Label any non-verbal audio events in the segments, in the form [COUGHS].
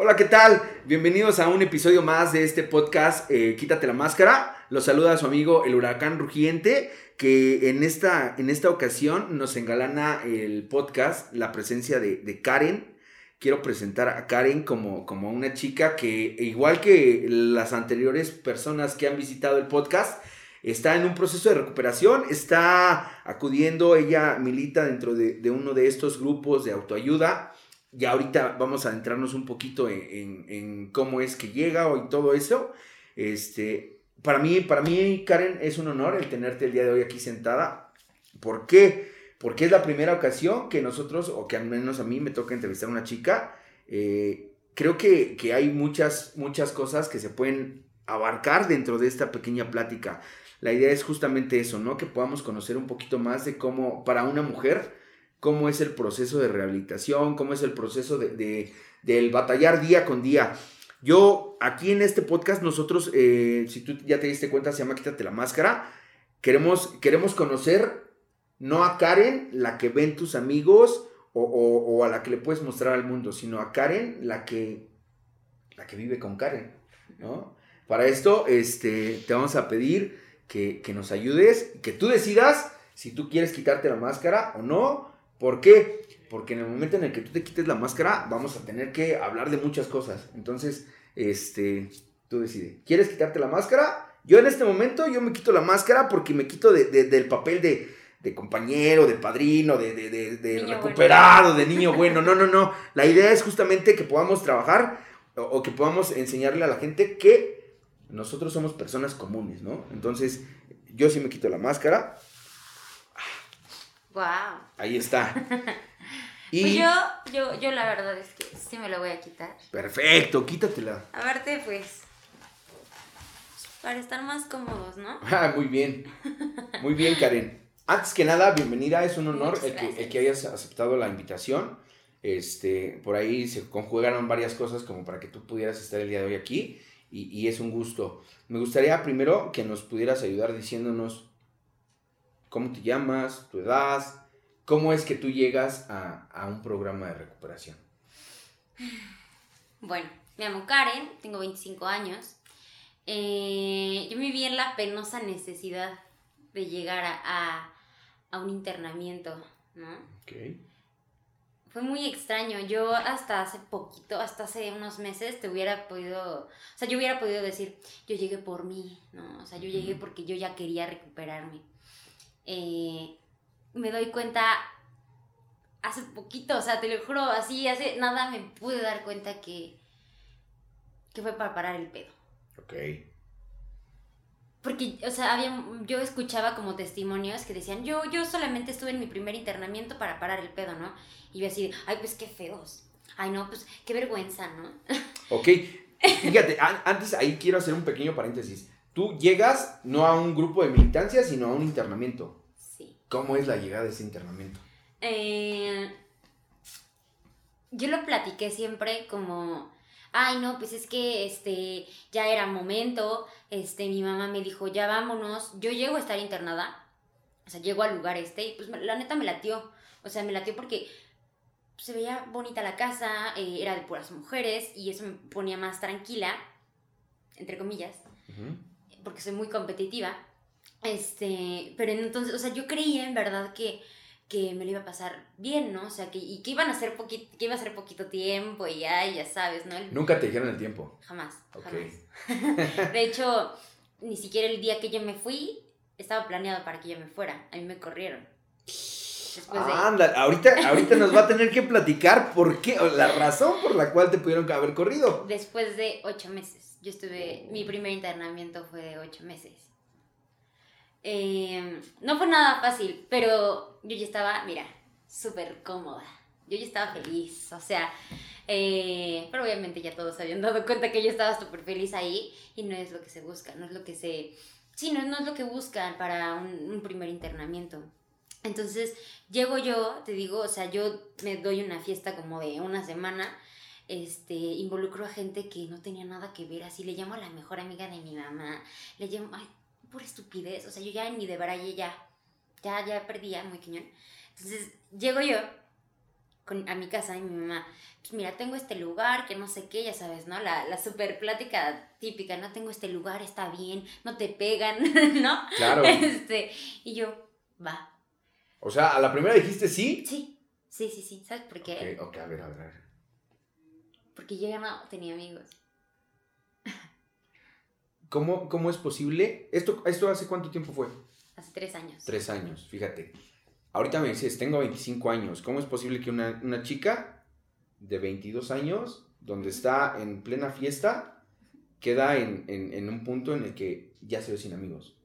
Hola, ¿qué tal? Bienvenidos a un episodio más de este podcast eh, Quítate la máscara. Los saluda su amigo el huracán rugiente, que en esta, en esta ocasión nos engalana el podcast la presencia de, Karen. Quiero presentar a Karen como, como una chica que, igual que las anteriores personas que han visitado el podcast, está en un proceso de recuperación, está acudiendo, ella milita dentro de, de uno de estos grupos de autoayuda ya ahorita vamos a adentrarnos un poquito en, cómo es que llega y todo eso. Este, para mí, para mí, Karen, es un honor el tenerte el día de hoy aquí sentada. ¿Por qué? Porque es la primera ocasión que nosotros, o que al menos a mí me toca entrevistar a una chica. Eh, creo que, que, hay muchas, muchas cosas que se pueden abarcar dentro de esta pequeña plática. La idea es justamente eso, ¿no? Que podamos conocer un poquito más de cómo para una mujer cómo es el proceso de rehabilitación, cómo es el proceso de, del batallar día con día. Yo, aquí en este podcast, nosotros, eh, si tú ya te diste cuenta, se llama Quítate la Máscara. Queremos, queremos conocer no a Karen, la que ven tus amigos, o, a la que le puedes mostrar al mundo, sino a Karen, la que, la que vive con Karen, ¿no? Para esto, este, te vamos a pedir que, que nos ayudes, que tú decidas si tú quieres quitarte la máscara o no, ¿Por qué? Porque en el momento en el que tú te quites la máscara, vamos a tener que hablar de muchas cosas. Entonces, este, tú decides. ¿Quieres quitarte la máscara? Yo en este momento, yo me quito la máscara porque me quito del papel de, compañero, de padrino, de, de recuperado, de niño bueno. No, no, no. La idea es justamente que podamos trabajar o, que podamos enseñarle a la gente que nosotros somos personas comunes, ¿no? Entonces, yo sí me quito la máscara. Wow. Ahí está. [LAUGHS] Y... Pues yo, yo, yo la verdad es que sí me la voy a quitar. Perfecto, quítatela. Aparte, pues, para estar más cómodos, ¿no? [LAUGHS] Ah, muy bien. Muy bien, Karen. Antes que nada, bienvenida, es un honor el que, el que, hayas aceptado la invitación. Este, por ahí se conjugaron varias cosas como para que tú pudieras estar el día de hoy aquí y, y es un gusto. Me gustaría primero que nos pudieras ayudar diciéndonos cómo te llamas, tu edad, cómo es que tú llegas a, un programa de recuperación. Bueno, me llamo Karen, tengo 25 años. Eh, yo me vi en la penosa necesidad de llegar a, un internamiento, ¿no? Ok. Fue muy extraño. Yo hasta hace poquito, hasta hace unos meses, te hubiera podido, o sea, yo hubiera podido decir, yo llegué por mí, ¿no? O sea, yo llegué porque yo ya quería recuperarme. Eh, me doy cuenta hace poquito, o sea, te lo juro, así, hace nada me pude dar cuenta que, que fue para parar el pedo. Ok. Porque, o sea, había, yo escuchaba como testimonios que decían, yo, yo solamente estuve en mi primer internamiento para parar el pedo, ¿no? Y yo así, ay, pues qué feos. Ay, no, pues qué vergüenza, ¿no? Ok. Fíjate, antes ahí quiero hacer un pequeño paréntesis. Tú llegas no a un grupo de militancia, sino a un internamiento. ¿Cómo es la llegada de ese internamiento? Eh, yo lo platiqué siempre como, ay no, pues es que este ya era momento, este mi mamá me dijo, ya vámonos, yo llego a estar internada, o sea, llego al lugar este y pues la neta me latió, o sea, me latió porque se veía bonita la casa, eh, era de puras mujeres y eso me ponía más tranquila, entre comillas, porque soy muy competitiva. Este, pero entonces, o sea, yo creía en verdad que, que me lo iba a pasar bien, ¿no? O sea, que, y que iban a ser poquito, que iba a ser poquito tiempo y ya, ya sabes, ¿no? Nunca te dijeron el tiempo. Jamás, jamás. [LAUGHS] De hecho, ni siquiera el día que yo me fui estaba planeado para que yo me fuera. A mí me corrieron. Anda, ahorita, ahorita nos va a tener que platicar por qué, la razón por la cual te pudieron haber corrido. Después de ocho meses. Yo estuve, mi primer internamiento fue de ocho meses. Em, no fue nada fácil, pero yo ya estaba, mira, súper cómoda. Yo ya estaba feliz, o sea, eh, pero obviamente ya todos habían dado cuenta que yo estaba súper feliz ahí y no es lo que se busca, no es lo que se... Sí, no, no es lo que buscan para un, un primer internamiento. Entonces, llego yo, te digo, o sea, yo me doy una fiesta como de una semana, este, involucro a gente que no tenía nada que ver, así le llamo a la mejor amiga de mi mamá, le llamo, ay, por estupidez. O sea, yo ya en mi de ya, ya, ya perdía muy cañón. Entonces, llego yo con, a mi casa y mi mamá, pues mira, tengo este lugar, que no sé qué, ya sabes, ¿no? La, la super plática típica, no tengo este lugar, está bien, no te pegan, [LAUGHS] ¿no? Claro. Este, y yo, va. O sea, a la primera dijiste sí. Sí, sí, sí, sí. ¿Sabes por qué? Ok, ok, a ver, a ver, a ver. Porque yo ya no tenía amigos. ¿Cómo, cómo es posible? ¿Esto, ¿Esto hace cuánto tiempo fue? Hace tres años. Tres años, fíjate. Ahorita me dices, tengo 25 años. ¿Cómo es posible que una, una chica de 22 años, donde está en plena fiesta, queda en, en- en un punto en el que ya se ve sin amigos?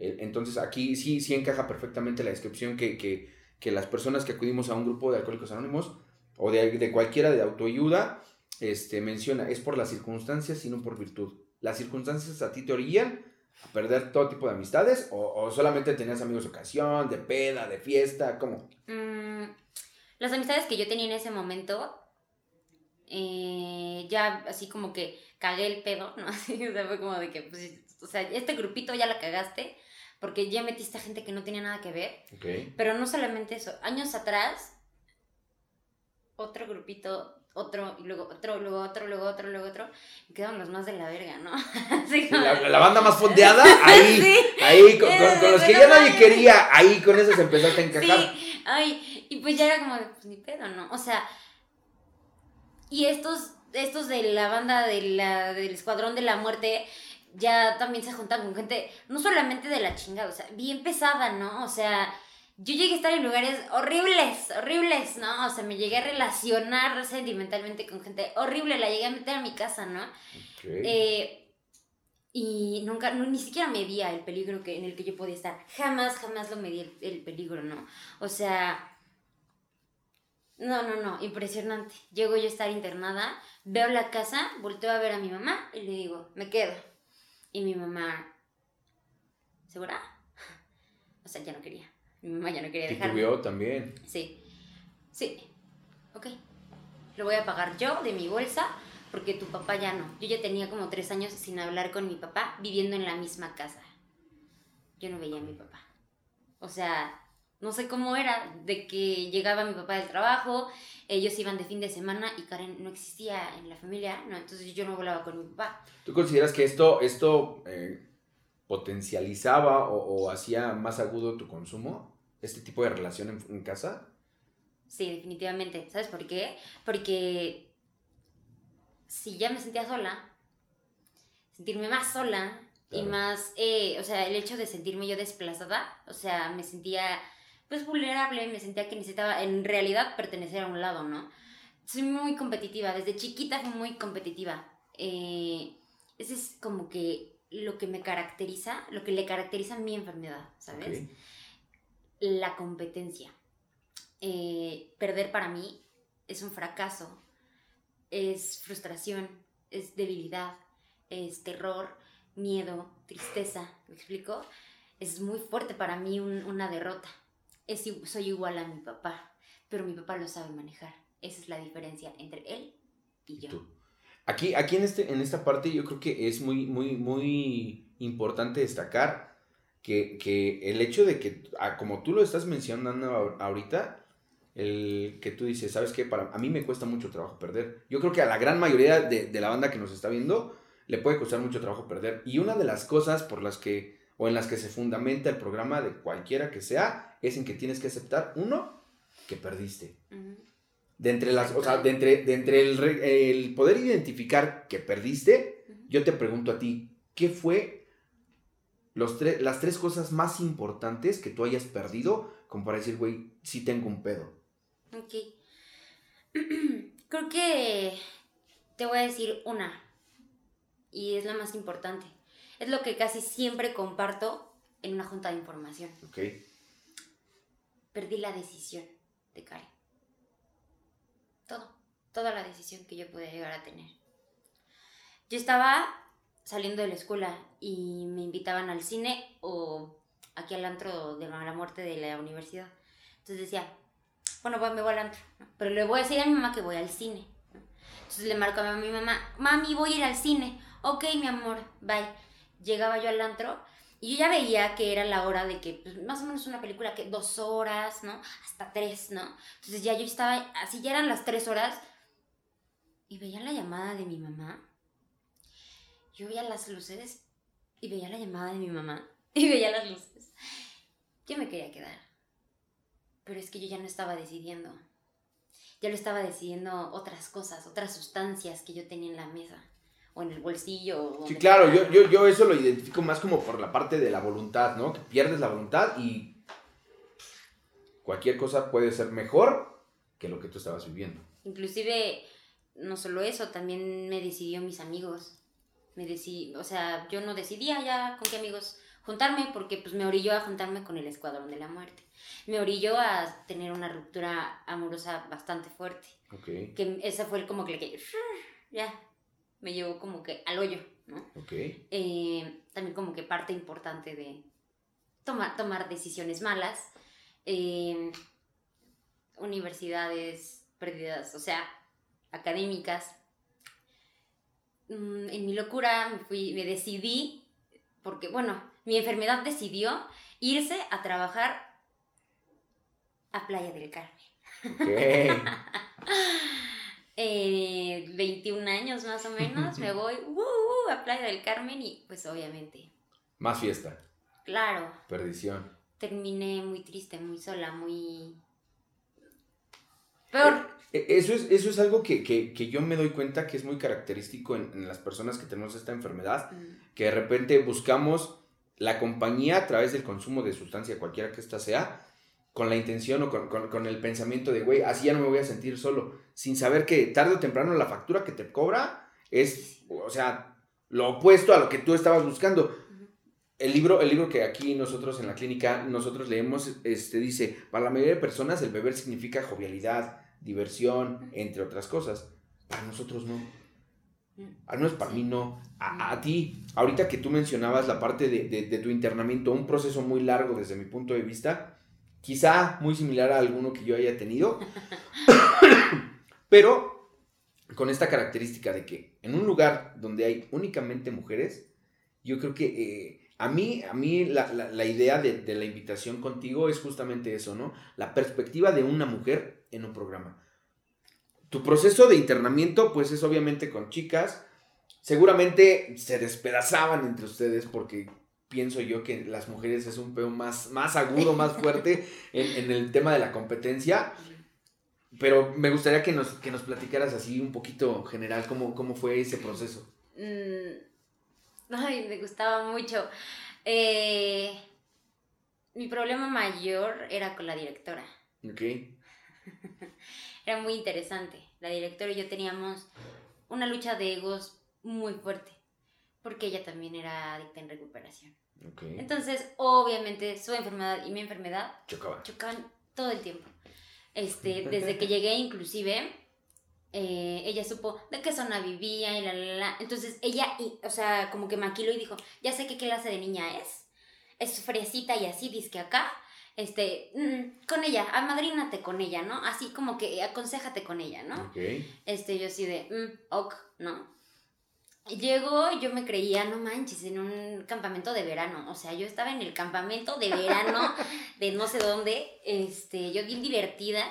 Eh, Entonces aquí sí, sí encaja perfectamente la descripción que, que, que las personas que acudimos a un grupo de alcohólicos anónimos o de, de cualquiera de autoayuda este, menciona, es por las circunstancias y no por virtud. Las circunstancias a ti te orillan a perder todo tipo de amistades o, o solamente tenías amigos de ocasión, de peda, de fiesta, ¿cómo? Mm, las amistades que yo tenía en ese momento, eh, ya así como que cagué el pedo, ¿no? [LAUGHS] Así, o sea, fue como de que, pues, o sea, este grupito ya la cagaste porque ya metiste a gente que no tenía nada que ver. Pero no solamente eso, años atrás, otro grupito, otro, y luego otro, luego otro, luego otro, luego otro, y quedaron los más de la verga, ¿no? [LAUGHS] Así como- La, la banda más fondeada, [LAUGHS] ahí, Sí. ahí, con, con- con los que ya nadie quería, ahí con esos empezaste a encajar. Sí, ay, y pues ya era como de, pues ni pedo, ¿no? O sea, y estos, estos de la banda de la, del Escuadrón de la Muerte ya también se juntan con gente, no solamente de la chingada, o sea, bien pesada, ¿no? O sea, yo llegué a estar en lugares horribles, horribles, ¿no? O sea, me llegué a relacionar sentimentalmente con gente horrible, la llegué a meter a mi casa, ¿no? Ok. Eh, y nunca, no, ni siquiera medía el peligro que, en el que yo podía estar. Jamás, jamás lo medí el, el peligro, ¿no? O sea, no, no, no, impresionante. Llego yo a estar internada, veo la casa, volteo a ver a mi mamá y le digo, me quedo. Y mi mamá, ¿segura? [LAUGHS] O sea, ya no quería. Mi mamá ya no quería. Titubeó también. Sí. Sí. Ok. Lo voy a pagar yo de mi bolsa porque tu papá ya no. Yo ya tenía como tres años sin hablar con mi papá viviendo en la misma casa. Yo no veía a mi papá. O sea, no sé cómo era de que llegaba mi papá del trabajo, ellos iban de fin de semana y Karen no existía en la familia, ¿no? Entonces yo no volaba con mi papá. ¿Tú consideras que esto, esto eh, potencializaba o, o hacía más agudo tu consumo? ¿Este tipo de relación en, en casa? Sí, definitivamente. ¿Sabes por qué? Porque si ya me sentía sola, sentirme más sola y más, eh, o sea, el hecho de sentirme yo desplazada, o sea, me sentía pues vulnerable, me sentía que necesitaba en realidad pertenecer a un lado, ¿no? Soy muy competitiva, desde chiquita fui muy competitiva. Eh, ese es como que lo que me caracteriza, lo que le caracteriza a mi enfermedad, ¿sabes? La competencia. Eh, perder para mí es un fracaso, es frustración, es debilidad, es terror, miedo, tristeza, ¿me explico? Es muy fuerte para mí un- una derrota. Es, soy igual a mi papá, pero mi papá lo sabe manejar. Esa es la diferencia entre él y yo. Tú. Aquí, aquí en, este, en esta parte yo creo que es muy, muy, muy importante destacar que, que el hecho de que, ah, como tú lo estás mencionando ahor- ahorita, el que tú dices, ¿sabes qué? Para, a mí me cuesta mucho trabajo perder. Yo creo que a la gran mayoría de, de la banda que nos está viendo le puede costar mucho trabajo perder. Y una de las cosas por las que, o en las que se fundamenta el programa de cualquiera que sea, es en que tienes que aceptar, uno, que perdiste. De entre las, o sea, de entre, de entre el, poder identificar que perdiste, yo te pregunto a ti, ¿qué fue los tre- las tres cosas más importantes que tú hayas perdido como para decir, güey, sí tengo un pedo? Ok. [CLEARS THROAT] Creo que te voy a decir una. Y es la más importante. Es lo que casi siempre comparto en una junta de información. ¿Ok? Perdí la decisión de Karen. Todo. Toda la decisión que yo podía llegar a tener. Yo estaba saliendo de la escuela y me invitaban al cine o aquí al antro de la muerte de la universidad. Entonces decía, bueno, pues me voy al antro, ¿no? pero le voy a decir a mi mamá que voy al cine. ¿no? Entonces le marco a mi mamá, mami, voy a ir al cine. Ok, mi amor, bye. Llegaba yo al antro Y yo ya veía que era la hora de que, pues, más o menos una película que dos horas, ¿no? Hasta tres, ¿no? Entonces ya yo estaba, así ya eran las tres horas, y veía la llamada de mi mamá. Yo veía las luces, y veía la llamada de mi mamá, [LAUGHS] y veía las luces. Yo me quería quedar. Pero es que yo ya no estaba decidiendo. Ya lo estaba decidiendo otras cosas, otras sustancias que yo tenía en la mesa o en el bolsillo. sí, claro, yo, yo, yo eso lo identifico más como por la parte de la voluntad, ¿no? Que pierdes la voluntad y cualquier cosa puede ser mejor que lo que tú estabas viviendo. Inclusive, no solo eso, también me decidió mis amigos. Me decidí, o sea, yo no decidía ya con qué amigos juntarme porque pues me orilló a juntarme con el Escuadrón de la Muerte. Me orilló a tener una ruptura amorosa bastante fuerte. Ok. Que esa fue como que ya, me llevó como que al hoyo, ¿no? Ok. Eh, también como que parte importante de tomar, tomar decisiones malas, eh, universidades perdidas, o sea, académicas. Mm, en mi locura me, fui, me decidí, porque bueno, mi enfermedad decidió irse a trabajar a Playa del Carmen. Ok. [LAUGHS] eh, 21 años más o menos, me [LAUGHS] voy uh, uh, a Playa del Carmen y pues obviamente, Más fiesta. claro, Perdición. terminé muy triste, muy sola, muy... Peor. E- Eso es, eso es algo que, que- que yo me doy cuenta que es muy característico en, en las personas que tenemos esta enfermedad, Mm, que de repente buscamos la compañía a través del consumo de sustancia, cualquiera que ésta sea, con la intención o con, con- con el pensamiento de, güey, así ya no me voy a sentir solo, sin saber que tarde o temprano la factura que te cobra es, o sea, lo opuesto a lo que tú estabas buscando. El libro, el libro que aquí nosotros en la clínica nosotros leemos este, dice, para la mayoría de personas el beber significa jovialidad, diversión, entre otras cosas. Para nosotros no. Mm. Al menos para mí no. A, a ti, ahorita que tú mencionabas la parte de, de- de tu internamiento, un proceso muy largo desde mi punto de vista, quizá muy similar a alguno que yo haya tenido, [COUGHS] pero con esta característica de que en un lugar donde hay únicamente mujeres, yo creo que eh, a mí, a mí la, la- idea de, de la invitación contigo es justamente eso, ¿no? La perspectiva de una mujer en un programa. Tu proceso de internamiento, pues es obviamente con chicas. Seguramente se despedazaban entre ustedes porque pienso yo que las mujeres es un peo más, más agudo, más fuerte [LAUGHS] en, en el tema de la competencia. Pero me gustaría que nos, que nos platicaras así un poquito general cómo, cómo fue ese proceso. Mm, ay, me gustaba mucho. Eh, mi problema mayor era con la directora. ¿Ok? [LAUGHS] Era muy interesante. La directora y yo teníamos una lucha de egos muy fuerte, porque ella también era adicta en recuperación. Ok. Entonces, obviamente, su enfermedad y mi enfermedad Chocaba. chocaban todo el tiempo. Este, desde que llegué, inclusive, eh, ella supo de qué zona vivía y la, la, la. Entonces, ella, y, o sea, como que maquiló y dijo, ya sé qué clase de niña es. Es fresita y así, que acá. Este, mm, con ella, amadrínate con ella, ¿no? Así como que aconsejate con ella, ¿no? Ok. Este, yo así de, mm, ok, ¿no? Llegó y yo me creía, no manches, en un campamento de verano. O sea, yo estaba en el campamento de verano [LAUGHS] de no sé dónde. Este, yo bien divertida.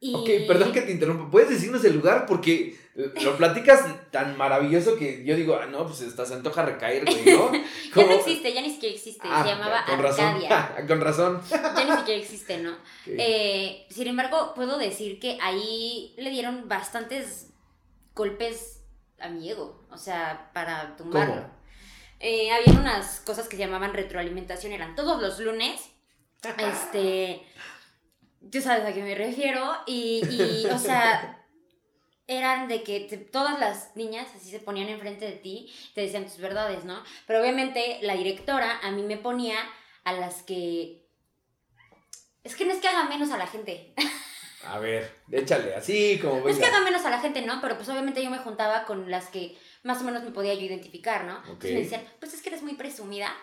Y... Ok, perdón que te interrumpa. ¿Puedes decirnos el lugar? Porque lo platicas tan maravilloso que yo digo, ah, no, pues hasta se antoja recaer, güey, ¿no? [LAUGHS] Ya no existe, ya ni siquiera existe. Ah, se llamaba con Arcadia. razón. [LAUGHS] con razón. Ya ni siquiera existe, ¿no? Eh, sin embargo, puedo decir que ahí le dieron bastantes golpes a mi ego, o sea, para tumbarlo. ¿Cómo? Eh, habían unas cosas que se llamaban retroalimentación, eran todos los lunes, [LAUGHS] este, tú sabes a qué me refiero, y, y, o sea, [LAUGHS] eran de que te- todas las niñas así se ponían enfrente de ti, te decían tus verdades, ¿no? Pero obviamente la directora a mí me ponía a las que... Es que no es que haga menos a la gente. [LAUGHS] A ver, échale, así como No es que venga. haga menos a la gente, ¿no? Pero pues obviamente yo me juntaba con las que más o menos me podía yo identificar, ¿no? Entonces me decían, pues es que eres muy presumida,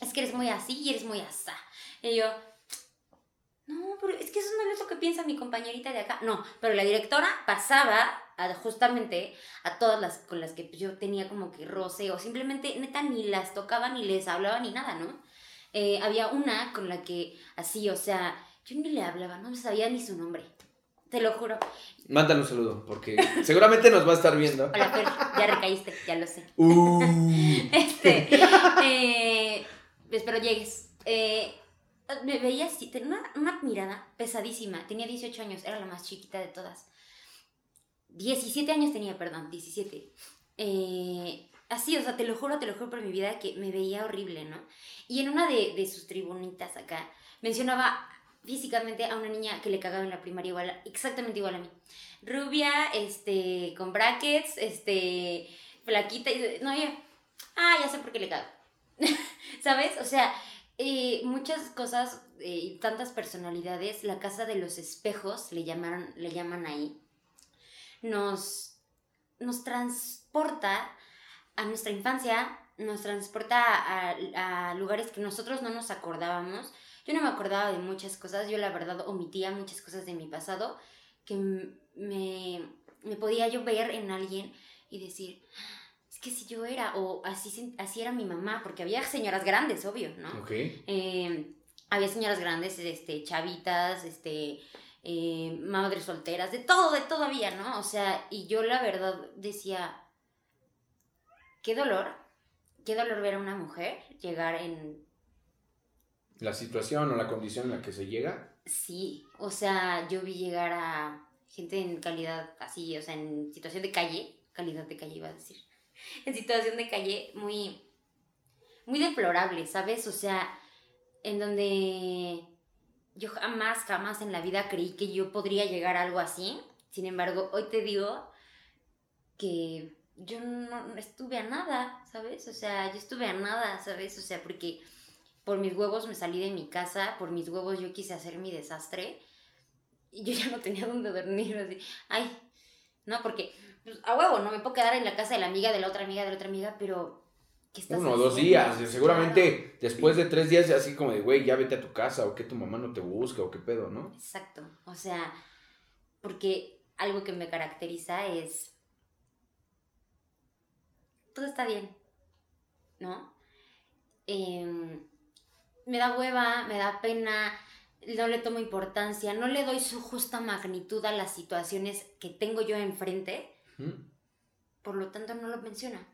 es que eres muy así y eres muy asá. Y yo, no, pero es que eso no es lo que piensa mi compañerita de acá. No, pero la directora pasaba justamente a todas las con las que pues, yo tenía como que roce o simplemente neta ni las tocaba ni les hablaba ni nada, ¿no? Eh, había una con la que así, o sea, yo ni le hablaba, no sabía ni su nombre. Te lo juro. Mándale un saludo, porque seguramente nos va a estar viendo. Hola, Fer, ya recaíste, ya lo sé. Uh. este, eh, espero llegues. Eh, me veía así, tenía una, una, mirada pesadísima. Tenía 18 años, era la más chiquita de todas. 17 años tenía, perdón, 17. Eh, así, o sea, te lo juro, te lo juro por mi vida que me veía horrible, ¿no? Y en una de, de sus tribunitas acá mencionaba físicamente a una niña que le cagaba en la primaria igual, exactamente igual a mí. Rubia, este, con brackets, este, flaquita, y no, ya, ah, ya sé por qué le cago. [LAUGHS] ¿Sabes? O sea, eh, muchas cosas eh, y tantas personalidades, la casa de los espejos, le, llamaron, le llaman ahí, nos, nos transporta a nuestra infancia, nos transporta a, a, lugares que nosotros no nos acordábamos. Yo no me acordaba de muchas cosas, yo la verdad omitía muchas cosas de mi pasado que me, me podía yo ver en alguien y decir, que si yo era, o así, así era mi mamá, porque había señoras grandes, obvio, ¿no? Ok. Eh, había señoras grandes, este, chavitas, este, eh, madres solteras, de todo, de todo había, ¿no? O sea, y yo la verdad decía, qué dolor, qué dolor ver a una mujer llegar en... La situación o la condición en la que se llega. Sí, o sea, yo vi llegar a gente en calidad así, o sea, en situación de calle, calidad de calle iba a decir [LAUGHS] en situación de calle muy, muy deplorable, ¿sabes? O sea, en donde yo jamás, jamás en la vida creí que yo podría llegar a algo así. Sin embargo, hoy te digo que yo no, estuve a nada, ¿sabes? O sea, yo estuve a nada, ¿sabes? O sea, porque por mis huevos me salí de mi casa, por mis huevos yo quise hacer mi desastre y yo ya no tenía dónde dormir, así, ay, no, porque pues, a huevo, no me puedo quedar en la casa de la amiga, de la otra amiga, de la otra amiga, pero ¿qué estás Uno o dos días, seguramente después de tres días así como de, güey, ya vete a tu casa, o que tu mamá no te busca, o qué pedo, ¿no? Exacto, o sea, porque algo que me caracteriza es, todo está bien, ¿no? Em, me da hueva, me da pena, no le tomo importancia, no le doy su justa magnitud a las situaciones que tengo yo enfrente por lo tanto, no lo menciona.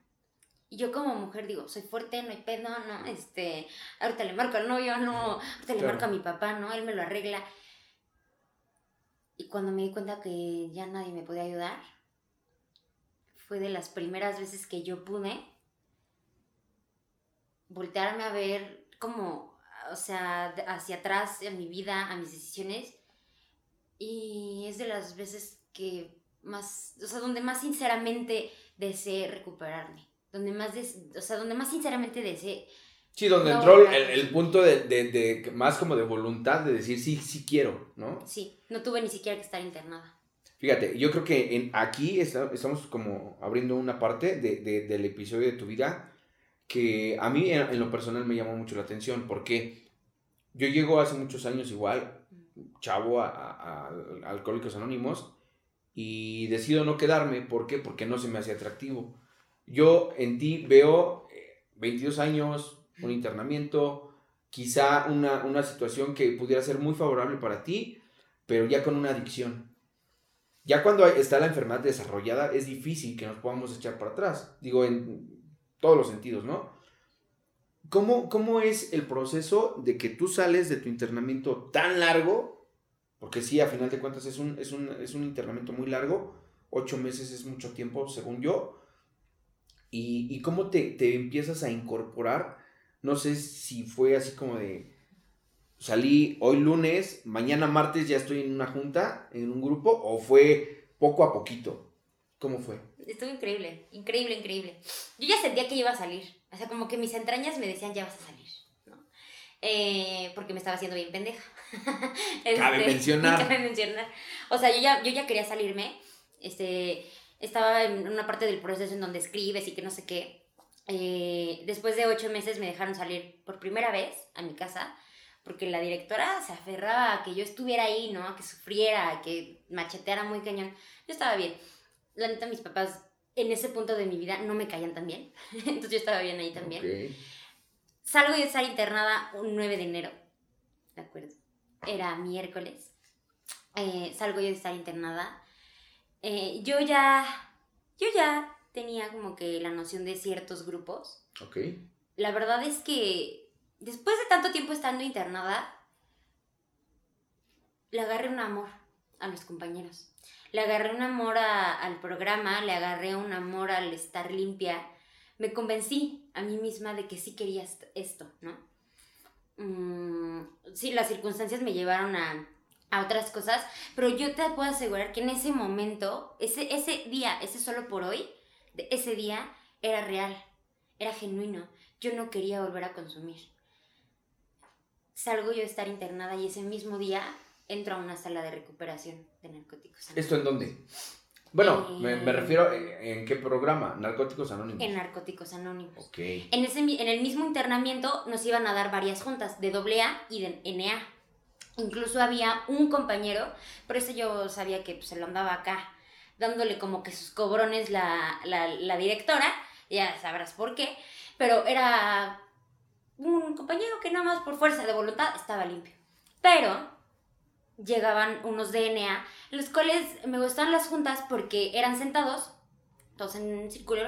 Y yo como mujer digo, soy fuerte, no hay pedo, no, este, ahorita le marco al novio, no, ahorita le marco a mi papá, no, él me lo arregla. Y cuando me di cuenta que ya nadie me podía ayudar, fue de las primeras veces que yo pude voltearme a ver como, o sea, hacia atrás en mi vida, a mis decisiones. Y es de las veces que más, o sea, donde más sinceramente deseé recuperarme, donde más, o sea, donde más sinceramente deseé... Sí, donde entró el, punto de, de, más como de voluntad de decir sí, sí quiero, ¿no? Sí, no tuve ni siquiera que estar internada. Fíjate, yo creo que en, aquí estamos como abriendo una parte de, del episodio de tu vida que a mí en, lo personal me llamó mucho la atención porque yo llego hace muchos años igual, chavo, a, a Alcohólicos Anónimos y decido no quedarme. ¿Por qué? Porque no se me hace atractivo. Yo en ti veo 22 eh, años, un internamiento, quizá una, una situación que pudiera ser muy favorable para ti, pero ya con una adicción. Ya cuando está la enfermedad desarrollada es difícil que nos podamos echar para atrás. Digo, en todos los sentidos, ¿no? ¿Cómo, ¿Cómo es el proceso de que tú sales de tu internamiento tan largo porque sí, a final de cuentas es un, es un, internamiento muy largo. Ocho meses es mucho tiempo, según yo. Y, cómo te, empiezas a incorporar. No sé si fue así como de. Salí hoy lunes, mañana martes ya estoy en una junta, en un grupo, o fue poco a poquito. ¿Cómo fue? Estuvo increíble, increíble, increíble. Yo ya sentía que iba a salir. O sea, como que mis entrañas me decían, ya vas a salir. ¿no? Eh, porque me estaba haciendo bien pendeja. [LAUGHS] cabe este, mencionar. [LAUGHS] Cabe mencionar. O sea, yo ya, yo ya quería salirme. Este, estaba en una parte del proceso en donde escribes y que no sé qué. Eh, después de ocho meses me dejaron salir por primera vez a mi casa porque la directora se aferraba a que yo estuviera ahí, ¿no? A que sufriera, a que macheteara muy cañón. Yo estaba bien. La neta, mis papás en ese punto de mi vida no me caían tan bien. [LAUGHS] Entonces yo estaba bien ahí también. Ok. Salgo de estar internada un 9 de enero. ¿De acuerdo? Era miércoles. Eh, salgo yo de estar internada. Eh, yo ya. Yo ya tenía como que la noción de ciertos grupos. Ok. La verdad es que después de tanto tiempo estando internada, le agarré un amor a los compañeros. Le agarré un amor a- al programa, le agarré un amor al estar limpia. Me convencí a mí misma de que sí quería est- esto, ¿no? Mm, sí, las circunstancias me llevaron a, a otras cosas, pero yo te puedo asegurar que en ese momento, ese, ese día, ese solo por hoy, ese día era real, era genuino. Yo no quería volver a consumir. Salgo yo de estar internada y ese mismo día entro a una sala de recuperación de narcóticos. ¿Esto en dónde? Bueno, Eh, me, me refiero en, en qué programa, Narcóticos Anónimos. En Narcóticos Anónimos. Ok. En, ese, en el mismo internamiento nos iban a dar varias juntas de AA y de NA. Incluso había un compañero, por eso yo sabía que pues, se lo andaba acá, dándole como que sus cobrones la, la, la directora, ya sabrás por qué, pero era un compañero que nada más por fuerza de voluntad estaba limpio. Pero llegaban unos DNA, los cuales me gustaban las juntas porque eran sentados, todos en círculo,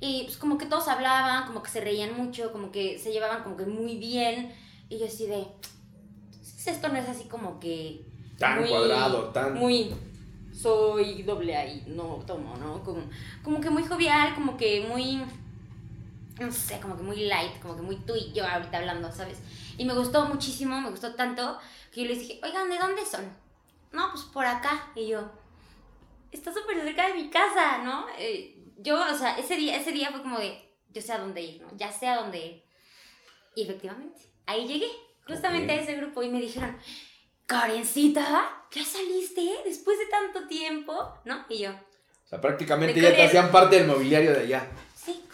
y pues como que todos hablaban, como que se reían mucho, como que se llevaban como que muy bien, y yo así de, "Entonces, esto no es así como que... Tan muy- cuadrado, tan. Muy, soy doble ahí, no tomo, ¿no? Como, como que muy jovial, como que muy, no sé, como que muy light, como que muy tú y yo ahorita hablando, ¿sabes? Y me gustó muchísimo, me gustó tanto, que yo les dije, oigan, ¿de dónde son? No, pues por acá. Y yo, está súper cerca de mi casa, ¿no? Eh, yo, o sea, ese día, ese día fue como de, yo sé a dónde ir, ¿no? Ya sé a dónde ir. Y efectivamente, ahí llegué, justamente Ok. a ese grupo, y me dijeron, Karencita, ¿ya saliste después de tanto tiempo? ¿No? Y yo, O sea, prácticamente ya te hacían parte del mobiliario de allá. Sí.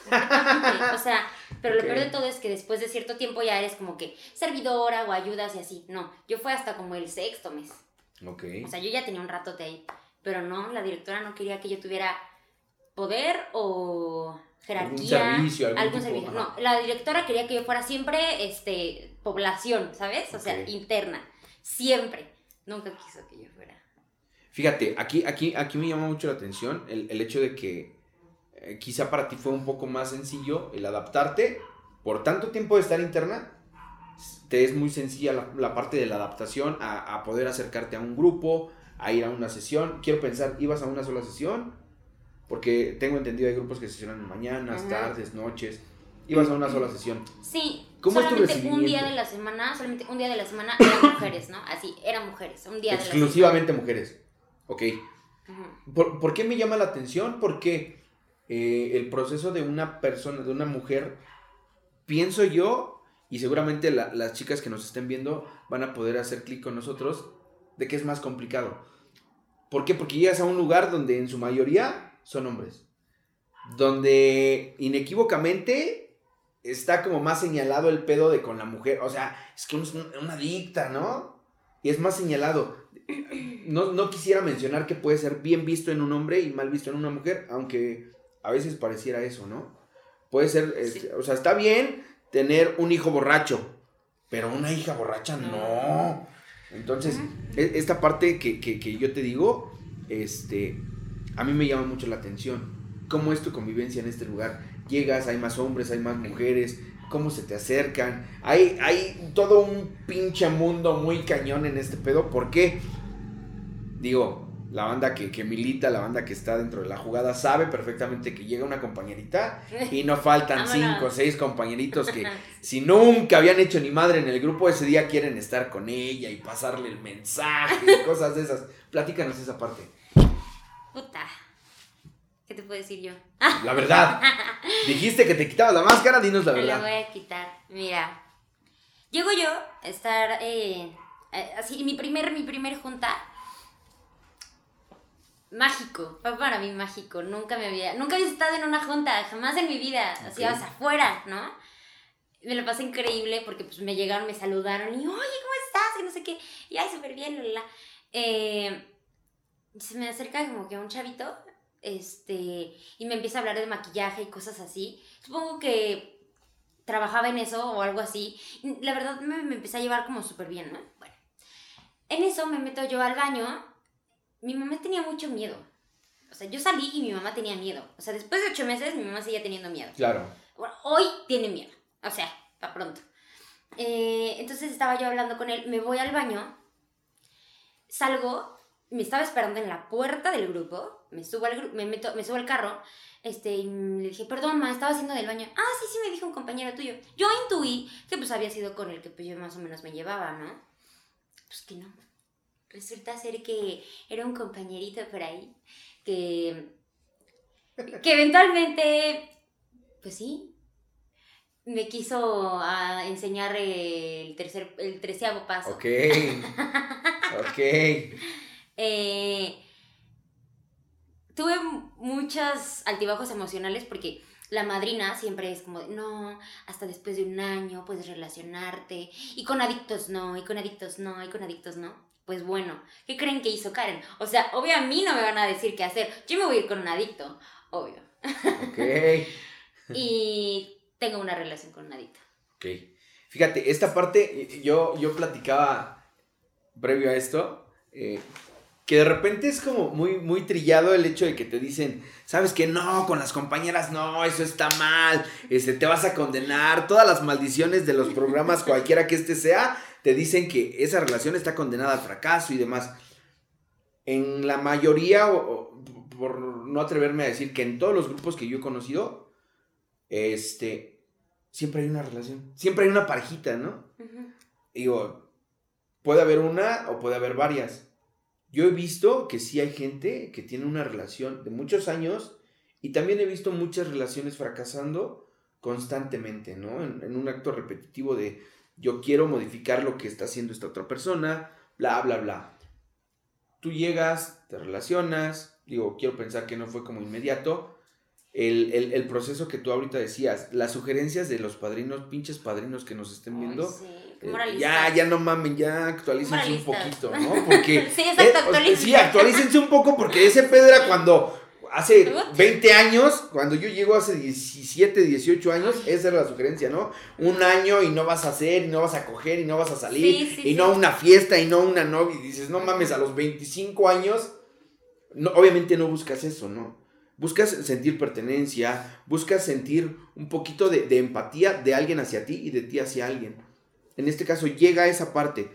O sea, pero lo peor de todo es que después de cierto tiempo ya eres como que servidora o ayudas y así. No, yo fue hasta como el sexto mes. Ok. O sea, yo ya tenía un ratote ahí. Pero no, la directora no quería que yo tuviera poder o jerarquía. Algún servicio, algún tipo, servicio. No, la directora quería que yo fuera siempre este, población, ¿sabes? O sea, interna. Siempre. Nunca quiso que yo fuera. Fíjate, aquí, aquí, aquí me llama mucho la atención el, el hecho de que eh, quizá para ti fue un poco más sencillo el adaptarte. Por tanto tiempo de estar interna, te es muy sencilla la, la parte de la adaptación a, a poder acercarte a un grupo, a ir a una sesión. Quiero pensar, ¿ibas a una sola sesión? Porque tengo entendido hay grupos que sesionan mañanas, Ajá. tardes, noches. Ibas a una sola sesión. Sí, ¿Cómo es tu solamente un día de la semana, solamente un día de la semana eran [COUGHS] mujeres, ¿no? Así, eran mujeres, un día de la Exclusivamente mujeres. Ok. ¿Por, por qué me llama la atención? Porque eh, el proceso de una persona, de una mujer, pienso yo, y seguramente la- las chicas que nos estén viendo van a poder hacer clic con nosotros, de que es más complicado. ¿Por qué? Porque llegas a un lugar donde en su mayoría son hombres. Donde inequívocamente está como más señalado el pedo de con la mujer. O sea, es que es un- una adicta, ¿no? Y es más señalado. No, no quisiera mencionar que puede ser bien visto en un hombre y mal visto en una mujer, aunque a veces pareciera eso, ¿no? Puede ser, Sí. este, o sea, está bien tener un hijo borracho, pero una hija borracha no. No. Entonces, e- esta parte que, que- que yo te digo, este, a mí me llama mucho la atención. ¿Cómo es tu convivencia en este lugar? Llegas, hay más hombres, hay más mujeres, cómo se te acercan. Hay, hay todo un pinche mundo muy cañón en este pedo. ¿Por qué? Digo, la banda que, que milita, la banda que está dentro de la jugada, sabe perfectamente que llega una compañerita y no faltan [LAUGHS] cinco o seis compañeritos que [LAUGHS] si nunca habían hecho ni madre en el grupo, ese día quieren estar con ella y pasarle el mensaje y [LAUGHS] cosas de esas. Platícanos esa parte. Puta. ¿Qué te puedo decir yo? La verdad. Dijiste que te quitabas la máscara, dinos la Me la verdad. voy a quitar. Mira. Llego yo a estar eh, eh, así, mi primer, mi primer junta. Mágico, fue para mí mágico. Nunca me había, nunca había estado en una junta, jamás en mi vida. Así, o sea, afuera, ¿no? Me lo pasé increíble porque pues me llegaron, me saludaron y, oye, ¿cómo estás? Y no sé qué. Y, ay, súper bien, la. Eh, se me acerca como que un chavito este, y me empieza a hablar de maquillaje y cosas así. Supongo que trabajaba en eso o algo así. La verdad me, me empecé a llevar como súper bien, ¿no? Bueno, en eso me meto yo al baño. Mi mamá tenía mucho miedo. O sea, yo salí y mi mamá tenía miedo. O sea, después de ocho meses mi mamá seguía teniendo miedo. Claro. Bueno, hoy tiene miedo. O sea, para pronto. Eh, entonces estaba yo hablando con él, me voy al baño, salgo, me estaba esperando en la puerta del grupo, me subo al, me meto, me subo al carro, este, y le dije, perdón, ma, estaba haciendo del baño. Ah, sí, sí, me dijo un compañero tuyo. Yo intuí que pues había sido con el que pues yo más o menos me llevaba, ¿no? Pues que no. Resulta ser que era un compañerito por ahí que, que eventualmente, pues sí, me quiso ah, enseñar el tercer, el treceavo paso. Ok. [LAUGHS] ok. Eh, tuve muchos altibajos emocionales porque la madrina siempre es como, no, hasta después de un año puedes relacionarte, y con adictos no, y con adictos no, y con adictos no. Pues bueno, ¿qué creen que hizo Karen? O sea, obvio a mí no me van a decir qué hacer, yo me voy a ir con un adicto, obvio. Ok. [LAUGHS] Y tengo una relación con un adicto. Ok. Fíjate, esta parte, yo, yo platicaba previo a esto, eh, que de repente es como muy, muy trillado el hecho de que te dicen, sabes que no, con las compañeras no, eso está mal, este, te vas a condenar, todas las maldiciones de los programas, cualquiera que este sea, te dicen que esa relación está condenada al fracaso y demás. En la mayoría, o, o por no atreverme a decir que en todos los grupos que yo he conocido, este, siempre hay una relación, siempre hay una parejita, ¿no? Ujú. Digo, puede haber una o puede haber varias. Yo he visto que sí hay gente que tiene una relación de muchos años y también he visto muchas relaciones fracasando constantemente, ¿no? En, en un acto repetitivo de yo quiero modificar lo que está haciendo esta otra persona, bla, bla, bla. Tú llegas, te relacionas, digo, quiero pensar que no fue como inmediato. El, el- el proceso que tú ahorita decías, las sugerencias de los padrinos, pinches padrinos que nos estén viendo, Ay, sí, eh, ya, ya no mamen, ya actualícense un poquito, ¿no? [LAUGHS] Porque. Sí, exacto, eh, actualícense. sí, actualícense un poco porque ese pedo era cuando. Hace Ut. 20 años, cuando yo llego hace 17, 18 años, esa era la sugerencia, ¿no? Un año y no vas a hacer, y no vas a coger, y no vas a salir, Sí, sí, y sí. no una fiesta, y no una novia. Y dices, no mames, a los 25 años, no, obviamente no buscas eso, ¿no? Buscas sentir pertenencia, buscas sentir un poquito de, de empatía de alguien hacia ti y de ti hacia alguien. En este caso llega esa parte.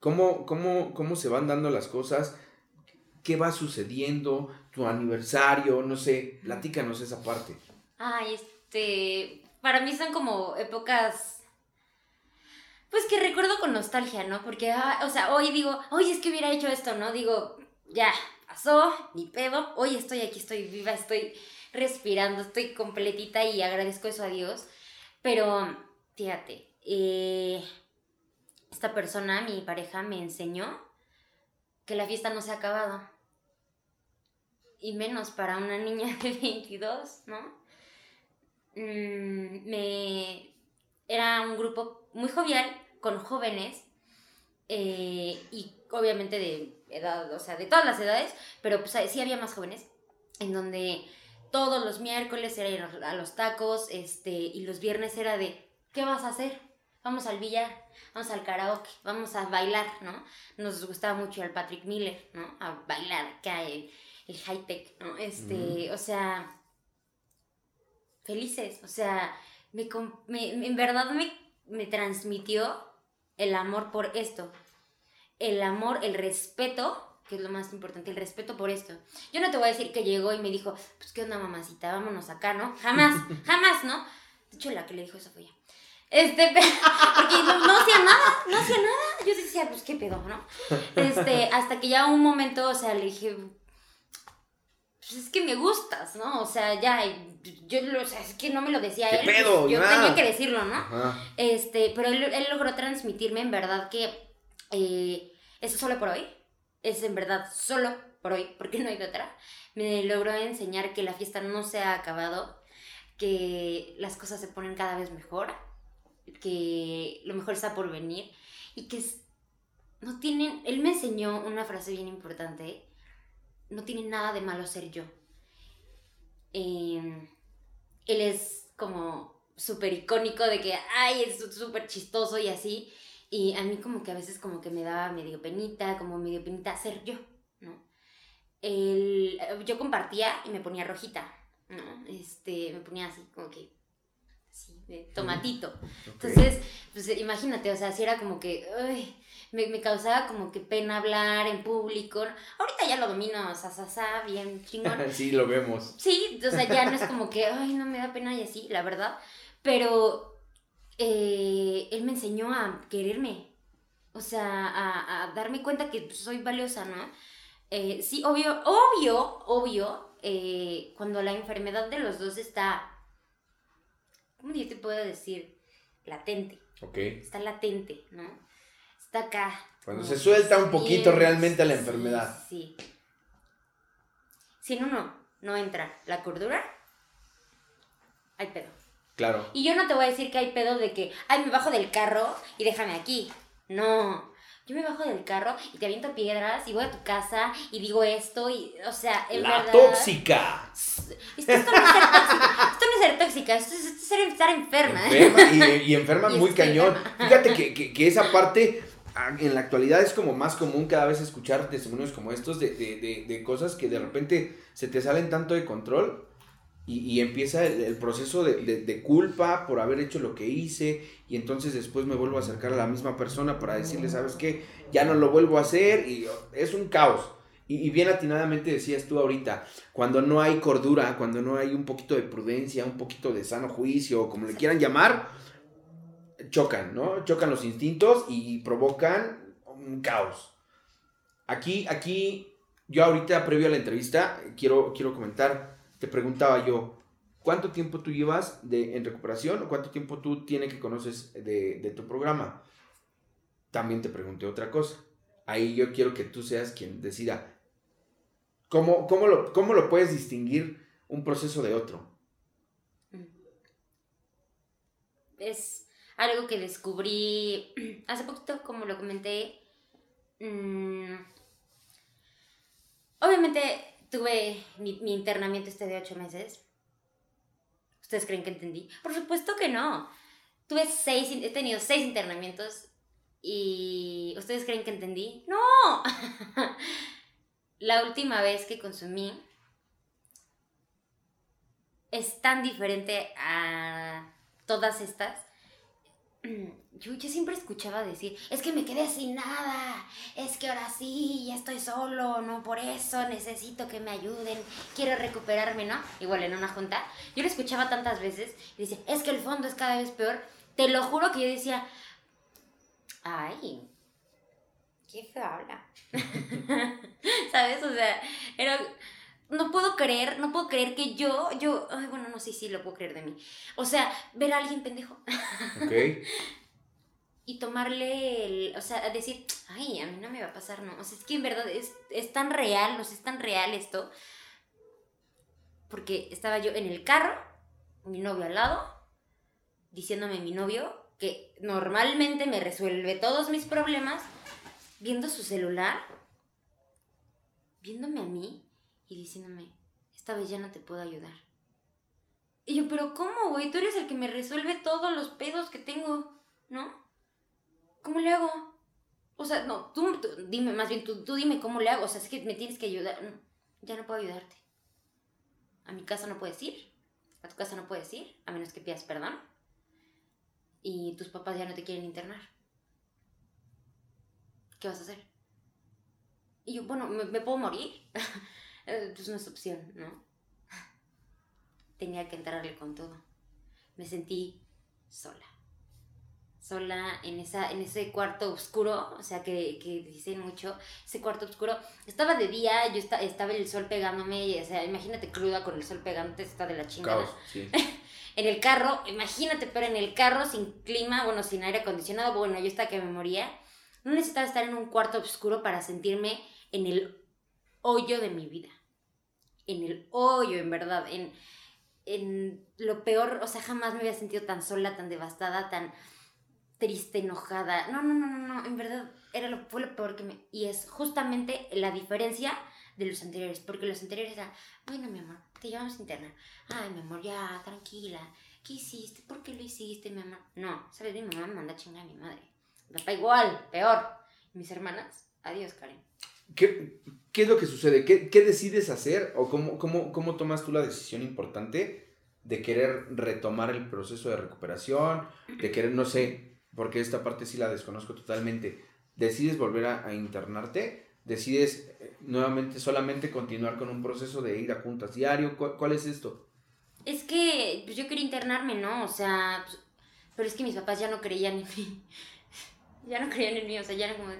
¿Cómo, cómo, cómo se van dando las cosas? ¿Qué va sucediendo? ¿Tu aniversario? No sé, platícanos esa parte. Ay, este. Para mí son como épocas. Pues que recuerdo con nostalgia, ¿no? Porque, ah, o sea, hoy digo, oye, es que hubiera hecho esto, ¿no? Digo, ya, pasó, ni pedo. Hoy estoy aquí, estoy viva, estoy respirando, estoy completita y agradezco eso a Dios. Pero, fíjate, eh, esta persona, mi pareja, me enseñó que la fiesta no se ha acabado. Y menos para una niña [LAUGHS] de 22, ¿no? Mm, me era un grupo muy jovial con jóvenes eh, y obviamente de edad, o sea, de todas las edades, pero pues sí había más jóvenes en donde todos los miércoles era ir a los tacos, este, y los viernes era de ¿qué vas a hacer? Vamos al billar, vamos al karaoke, vamos a bailar, ¿no? Nos gustaba mucho el Patrick Miller, ¿no? A bailar acá el, high tech, ¿no? Este, o sea, felices, o sea, me, me- en verdad me, me transmitió el amor por esto, el amor, el respeto, que es lo más importante, el respeto por esto. Yo no te voy a decir que llegó y me dijo, pues qué onda mamacita, vámonos acá, ¿no? Jamás, [LAUGHS] jamás, ¿no? De hecho, la que le dijo eso fue ella. Este, pero- [LAUGHS] porque no, no hacía nada, no hacía nada. Yo decía, pues qué pedo, ¿no? Este, hasta que ya un momento, o sea, le dije, pues es que me gustas, ¿no? O sea, ya, yo, o sea, es que no me lo decía ¿Qué él. pedo? yo Ya. tenía que decirlo, ¿no? Ajá. Este, pero él, él logró transmitirme en verdad que eh, eso solo por hoy, es en verdad solo por hoy, porque no hay de otra. Me logró enseñar que la fiesta no se ha acabado, que las cosas se ponen cada vez mejor, que lo mejor está por venir y que es- no tienen, él me enseñó una frase bien importante no tiene nada de malo ser yo. Em, él es como súper icónico de que, ay, es súper chistoso y así. Y a mí como que a veces como que me daba medio penita, como medio penita ser yo, ¿no? yo compartía y me ponía rojita, ¿no? Este, me ponía así como que, así, de tomatito. Entonces, pues imagínate, o sea, si era como que, ay, me, causaba como que pena hablar en público. Ahorita ya lo domino, sa, bien chingón. [LAUGHS] sí, lo vemos. Sí, o sea, ya no es como que, ay, no me da pena y así, la verdad. Pero eh, él me enseñó a quererme. O sea, a, darme cuenta que soy valiosa, ¿no? Eh, sí, obvio, obvio, obvio, eh, cuando la enfermedad de los dos está, ¿cómo yo te puedo decir? Latente. Ok. Está latente, ¿no? Está acá. Cuando se suelta un poquito realmente la enfermedad. Sí. Si en uno no entra la cordura, hay pedo. Claro. Y yo no te voy a decir que hay pedo de que, ay, me bajo del carro y déjame aquí. No. Yo me bajo del carro y te aviento piedras y voy a tu casa y digo esto y, o sea, en la tóxica. Esto, no es ser tóxica. Esto no es ser tóxica, esto es, estar enferma. Enferma y, enferma [LAUGHS] muy cañón. Fíjate que, que, que esa parte en la actualidad es como más común cada vez escuchar testimonios como estos de, de, de, cosas que de repente se te salen tanto de control y, y empieza el, proceso de, culpa por haber hecho lo que hice y entonces después me vuelvo a acercar a la misma persona para decirle, ¿sabes qué? Ya no lo vuelvo a hacer y es un caos. Y, y bien atinadamente decías tú ahorita, cuando no hay cordura, cuando no hay un poquito de prudencia, un poquito de sano juicio, como le quieran llamar, chocan, ¿no? Chocan los instintos y provocan un caos. Aquí, aquí, yo ahorita, previo a la entrevista, quiero, quiero comentar, te preguntaba yo, ¿cuánto tiempo tú llevas de, en recuperación o cuánto tiempo tú tienes que conoces de, tu programa? También te pregunté otra cosa. Ahí yo quiero que tú seas quien decida. ¿Cómo, cómo, lo, cómo lo puedes distinguir un proceso de otro? Es algo que descubrí [CLEARS THROAT] hace poquito, como lo comenté. Mm, obviamente tuve mi, internamiento este de ocho meses. ¿Ustedes creen que entendí? Por supuesto que no. Tuve seis, he tenido seis internamientos y ¿ustedes creen que entendí? No. [LAUGHS] La última vez que consumí es tan diferente a todas estas [CLEARS THROAT] yo, siempre escuchaba decir, es que me quedé sin nada, es que ahora sí, ya estoy solo, no por eso, necesito que me ayuden, quiero recuperarme, ¿no? Igual en una junta, yo lo escuchaba tantas veces y decía, es que el fondo es cada vez peor. Te lo juro que yo decía, ay, qué feo habla. [LAUGHS] ¿Sabes? O sea, era no puedo creer, no puedo creer que yo, yo, ay, bueno, no sé si lo puedo creer de mí. O sea, ver a alguien pendejo. Ok. [LAUGHS] y tomarle, el, o sea, decir, ay, a mí no me va a pasar, no. O sea, es que en verdad es, es tan real, o sea, es tan real esto. Porque estaba yo en el carro, mi novio al lado, diciéndome mi novio que normalmente me resuelve todos mis problemas, viendo su celular, viéndome a mí y diciéndome, esta vez ya no te puedo ayudar. Y yo, pero ¿cómo, güey? Tú eres el que me resuelve todos los pedos que tengo, ¿no? ¿Cómo le hago? O sea, no, tú, dime, más bien, tú, tú, dime cómo le hago. O sea, es que me tienes que ayudar. ya no puedo ayudarte. A mi casa no puedes ir. A tu casa no puedes ir, a menos que pidas perdón. Y tus papás ya no te quieren internar. ¿Qué vas a hacer? Y yo, bueno, me puedo morir? [LAUGHS] Eh, pues no es opción, ¿no? Tenía que entrarle con todo. Me sentí sola. Sola en, esa, en ese cuarto oscuro, o sea, que, que dicen mucho, ese cuarto oscuro. Estaba de día, yo estaba el sol pegándome, o sea, imagínate cruda con el sol pegándote, está de la chingada. [LAUGHS] en el carro, imagínate, pero en el carro sin clima, bueno, sin aire acondicionado, bueno, yo estaba que me moría. No necesitaba estar en un cuarto oscuro para sentirme en el hoyo de mi vida. En el hoyo, en verdad. En, en lo peor, o sea, jamás me había sentido tan sola, tan devastada, tan triste, enojada. No, no, no, no, no, en verdad era lo, peor que me... Y es justamente la diferencia de los anteriores, porque los anteriores eran, bueno, mi amor, te llevamos a internar. Ay, mi amor, ya, tranquila. ¿Qué hiciste? ¿Por qué lo hiciste, mi amor? No, ¿sabes? Mi mamá me manda a chingar a mi madre. Mi papá igual, peor. Mis hermanas, adiós, Karen. ¿Qué, qué es lo que sucede? ¿Qué, qué decides hacer o cómo, cómo, cómo tomas tú la decisión importante de querer retomar el proceso de recuperación, de querer, no sé, porque esta parte sí la desconozco totalmente, decides volver a, internarte? decides eh, nuevamente solamente continuar con un proceso de ir a juntas diario? ¿Cuál, cuál es esto? Es que pues, yo quería internarme, ¿no? O sea, pues, pero es que mis papás ya no creían en mí. [LAUGHS] ya no creían en mí, o sea, ya era como,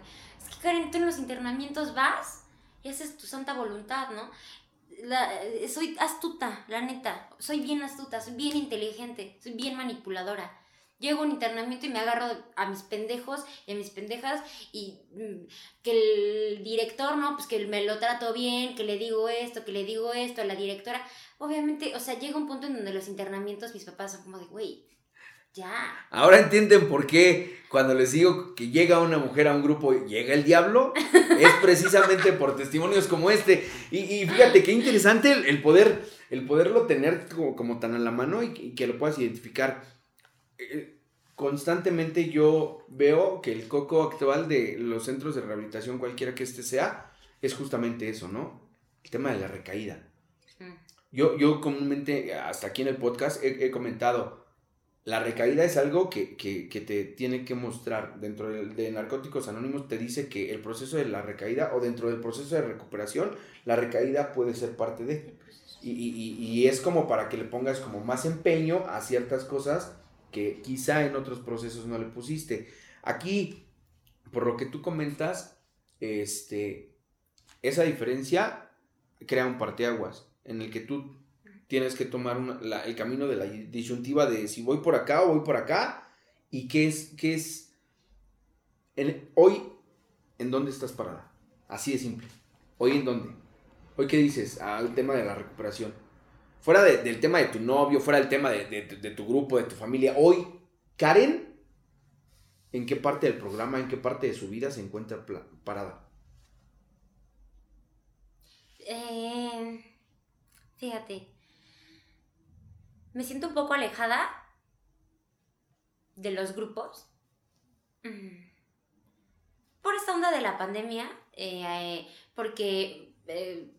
Karen, tú en los internamientos vas y haces tu santa voluntad, ¿no? Eh, soy astuta, la neta, soy bien astuta, soy bien inteligente, soy bien manipuladora. Llego a un internamiento y me agarro a mis pendejos y a mis pendejas y mm, que el director, ¿no? Pues que me lo trato bien, que le digo esto, que le digo esto a la directora. Obviamente, o sea, llega un punto en donde los internamientos mis papás son como de, güey, ya. Ahora entienden por qué cuando les digo que llega una mujer a un grupo y llega el diablo, es precisamente por testimonios como este. Y, y fíjate qué interesante el, el, poder, el poderlo tener como, como tan a la mano y, y que lo puedas identificar eh, constantemente yo veo que el coco actual de los centros de rehabilitación, cualquiera que este sea, es justamente eso, ¿no? El tema de la recaída. Yo, yo comúnmente, hasta aquí en el podcast, he, he comentado, la recaída es algo que, que, que, te tiene que mostrar. Dentro de, de, Narcóticos Anónimos te dice que el proceso de la recaída o dentro del proceso de recuperación, la recaída puede ser parte de. Y, y, y es como para que le pongas como más empeño a ciertas cosas que quizá en otros procesos no le pusiste. Aquí, por lo que tú comentas, este, esa diferencia crea un parteaguas en el que tú tienes que tomar el camino de la disyuntiva de si voy por acá o voy por acá y qué es, qué es en, hoy, ¿en dónde estás parada? Así de simple. Hoy en dónde. Hoy qué dices al tema de la recuperación fuera de, del tema de tu novio, fuera del tema de, tu grupo, de tu familia, hoy, Karen, ¿en qué parte del programa, en qué parte de su vida se encuentra parada? Eh, fíjate, me siento un poco alejada de los grupos. Mm. Por esta onda de la pandemia, eh, porque... Eh,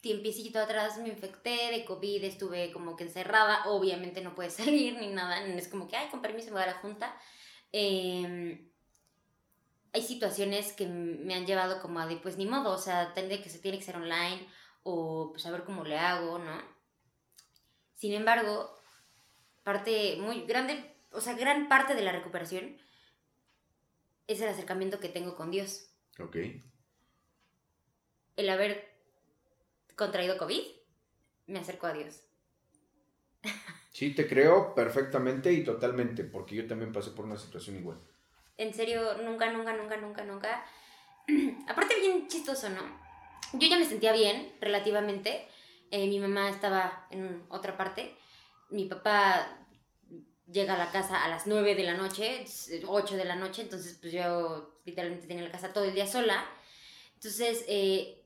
tiempicito atrás me infecté de COVID, estuve como que encerrada, obviamente no puedes [LAUGHS] salir ni nada, es como que, ay, con permiso voy a la junta. Eh, hay situaciones que me han llevado como a de, pues ni modo, o sea, tendría que se tiene que ser online o pues a ver cómo le hago, ¿no? Sin embargo, parte muy grande, o sea, gran parte de la recuperación es el acercamiento que tengo con Dios. Ok. El haber contraído COVID, me acerco a Dios. [LAUGHS] Sí, te creo perfectamente y totalmente, porque yo también pasé por una situación igual. En serio, nunca, nunca, nunca, nunca, nunca. [CLEARS THROAT] Aparte, bien chistoso, ¿no? Yo ya me sentía bien, relativamente. Eh, mi mamá estaba en otra parte. Mi papá llega a la casa a las 9 de la noche, 8 de la noche, entonces pues yo literalmente tenía la casa todo el día sola. Entonces, eh,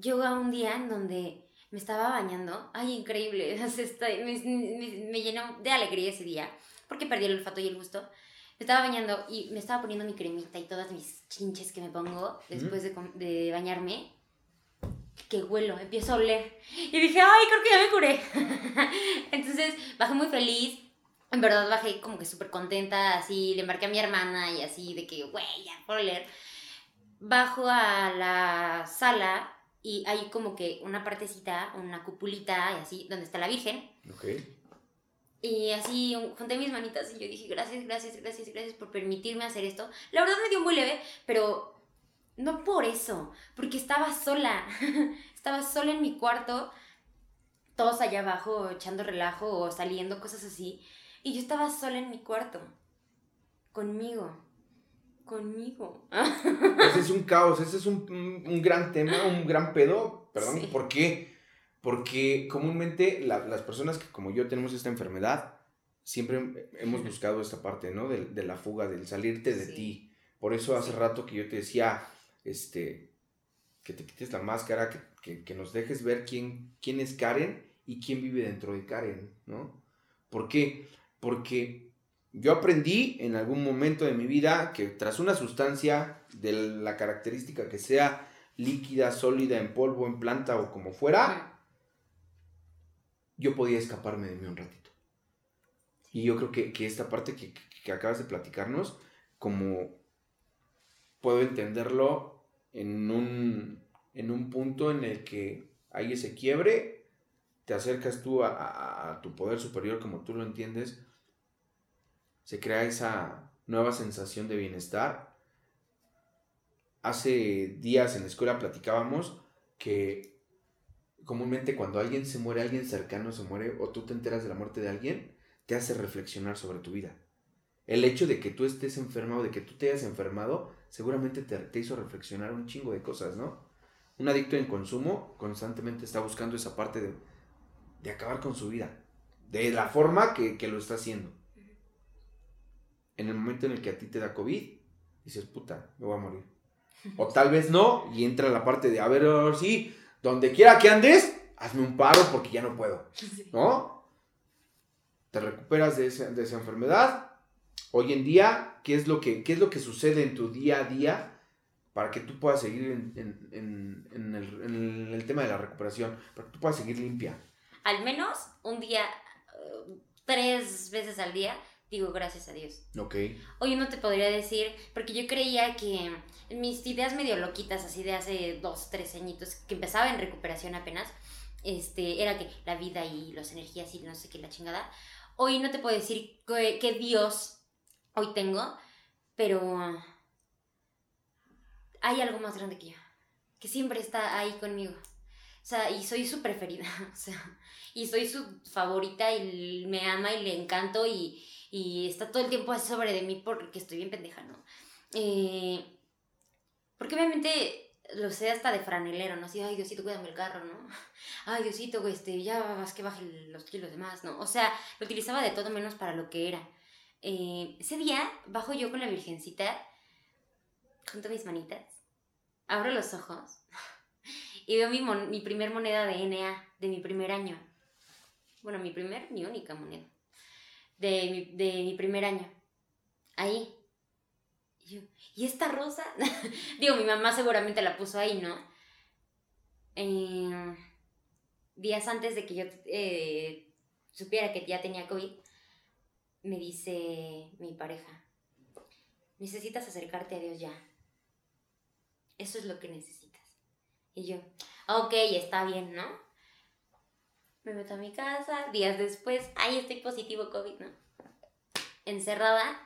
llegó a un día en donde me estaba bañando. Ay, increíble. [LAUGHS] me, me, me, llenó de alegría ese día. Porque perdí el olfato y el gusto. Me estaba bañando y me estaba poniendo mi cremita y todas mis chinches que me pongo después de, de bañarme. Que huelo, empiezo a oler. Y dije, ay, creo que ya me curé. [LAUGHS] Entonces bajé muy feliz. En verdad bajé como que súper contenta, así, le marqué a mi hermana y así, de que, güey, ya por oler. Bajo a la sala y hay como que una partecita, una cupulita y así, donde está la Virgen. Ok. Y así junté mis manitas y yo dije, gracias, gracias, gracias, gracias por permitirme hacer esto. La verdad me dio muy leve, pero no por eso, porque estaba sola. [LAUGHS] estaba sola en mi cuarto, todos allá abajo echando relajo o saliendo, cosas así. Y yo estaba sola en mi cuarto, conmigo conmigo. [LAUGHS] Ese es un caos, ese es un, un gran tema, un gran pedo. Perdón, sí. ¿por qué? Porque comúnmente la, las personas que como yo tenemos esta enfermedad, siempre hemos buscado esta parte, ¿no? De, de la fuga, del salirte de sí. ti. Por eso hace sí. rato que yo te decía, este, que te quites la máscara, que, nos dejes ver quién, quién es Karen y quién vive dentro de Karen, ¿no? ¿Por qué? Porque yo aprendí en algún momento de mi vida que tras una sustancia de la característica que sea líquida, sólida, en polvo, en planta o como fuera, yo podía escaparme de mí un ratito. Y yo creo que, esta parte que, que, acabas de platicarnos, como puedo entenderlo en un, en un punto en el que hay ese quiebre, te acercas tú a, tu poder superior como tú lo entiendes, se crea esa nueva sensación de bienestar. Hace días en la escuela platicábamos que comúnmente cuando alguien se muere, alguien cercano se muere, o tú te enteras de la muerte de alguien, te hace reflexionar sobre tu vida. El hecho de que tú estés enfermo o de que tú te hayas enfermado, seguramente te, hizo reflexionar un chingo de cosas, ¿no? Un adicto en consumo constantemente está buscando esa parte de, de acabar con su vida, de la forma que, lo está haciendo. En el momento en el que a ti te da COVID, dices, puta, me voy a morir. O [LAUGHS] tal vez no, y entra la parte de, a ver, sí, donde quiera que andes, hazme un paro porque ya no puedo. ¿No? Te recuperas de esa, de esa enfermedad. Hoy en día, ¿qué es, lo que, ¿qué es lo que sucede en tu día a día para que tú puedas seguir en, en, el, en, el, tema de la recuperación? Para que tú puedas seguir limpia. Al menos un día, eh, tres veces al día, digo gracias a Dios. Ok. Hoy no te podría decir, porque yo creía que mis ideas medio loquitas, así de hace dos, tres añitos, que empezaba en recuperación apenas, este, era que la vida y las energías y no sé qué, la chingada. Hoy no te puedo decir que, Dios hoy tengo, pero hay algo más grande que yo, que siempre está ahí conmigo. O sea, y soy su preferida, [LAUGHS] o sea, y soy su favorita y me ama y le encanto y, y está todo el tiempo así sobre de mí porque estoy bien pendeja, ¿no? Eh, porque obviamente lo sé hasta de franelero, ¿no? Así, ay, Diosito, cuídame el carro, ¿no? [LAUGHS] Ay, Diosito, este, ya vas que baje los kilos de más, ¿no? O sea, lo utilizaba de todo menos para lo que era. Eh, ese día bajo yo con la virgencita, junto a mis manitas, abro los ojos y veo mi, mi primer moneda de NA de mi primer año. Bueno, mi primer, mi única moneda de mi, de mi primer año. Ahí, ¿y esta rosa? [LAUGHS] Digo, mi mamá seguramente la puso ahí, ¿no? Eh, días antes de que yo eh, supiera que ya tenía COVID, me dice mi pareja, necesitas acercarte a Dios ya. Eso es lo que necesitas. Y yo, ok, está bien, ¿no? Me meto a mi casa, días después, ay, estoy positivo COVID, ¿no? Encerrada,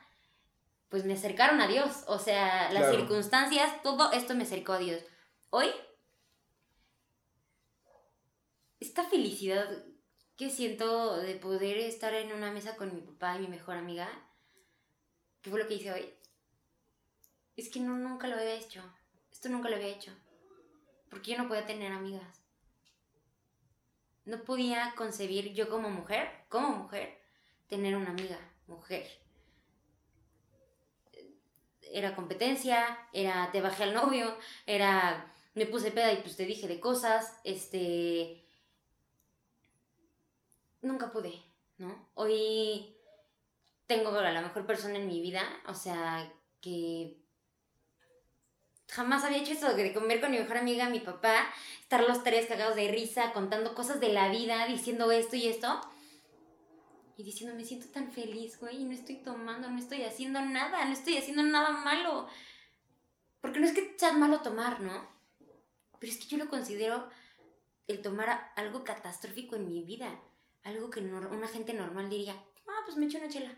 pues me acercaron a Dios. O sea, las circunstancias, todo esto me acercó a Dios. Hoy, esta felicidad que siento de poder estar en una mesa con mi papá y mi mejor amiga, ¿qué fue lo que hice hoy? Es que no, nunca lo había hecho. Esto nunca lo había hecho. Porque yo no podía tener amigas. No podía concebir yo como mujer, como mujer, tener una amiga, mujer era competencia, era te bajé al novio, era me puse peda y pues te dije de cosas, este... Nunca pude, ¿no? Hoy tengo a la mejor persona en mi vida, o sea, que jamás había hecho eso de comer con mi mejor amiga, mi papá, estar los tres cagados de risa, contando cosas de la vida, diciendo esto y esto y diciendo, me siento tan feliz, güey, y no estoy tomando, no estoy haciendo nada, no estoy haciendo nada malo. Porque no es que sea malo tomar, ¿no? Pero es que yo lo considero el tomar algo catastrófico en mi vida. Algo que una gente normal diría, ah, pues me echo una chela.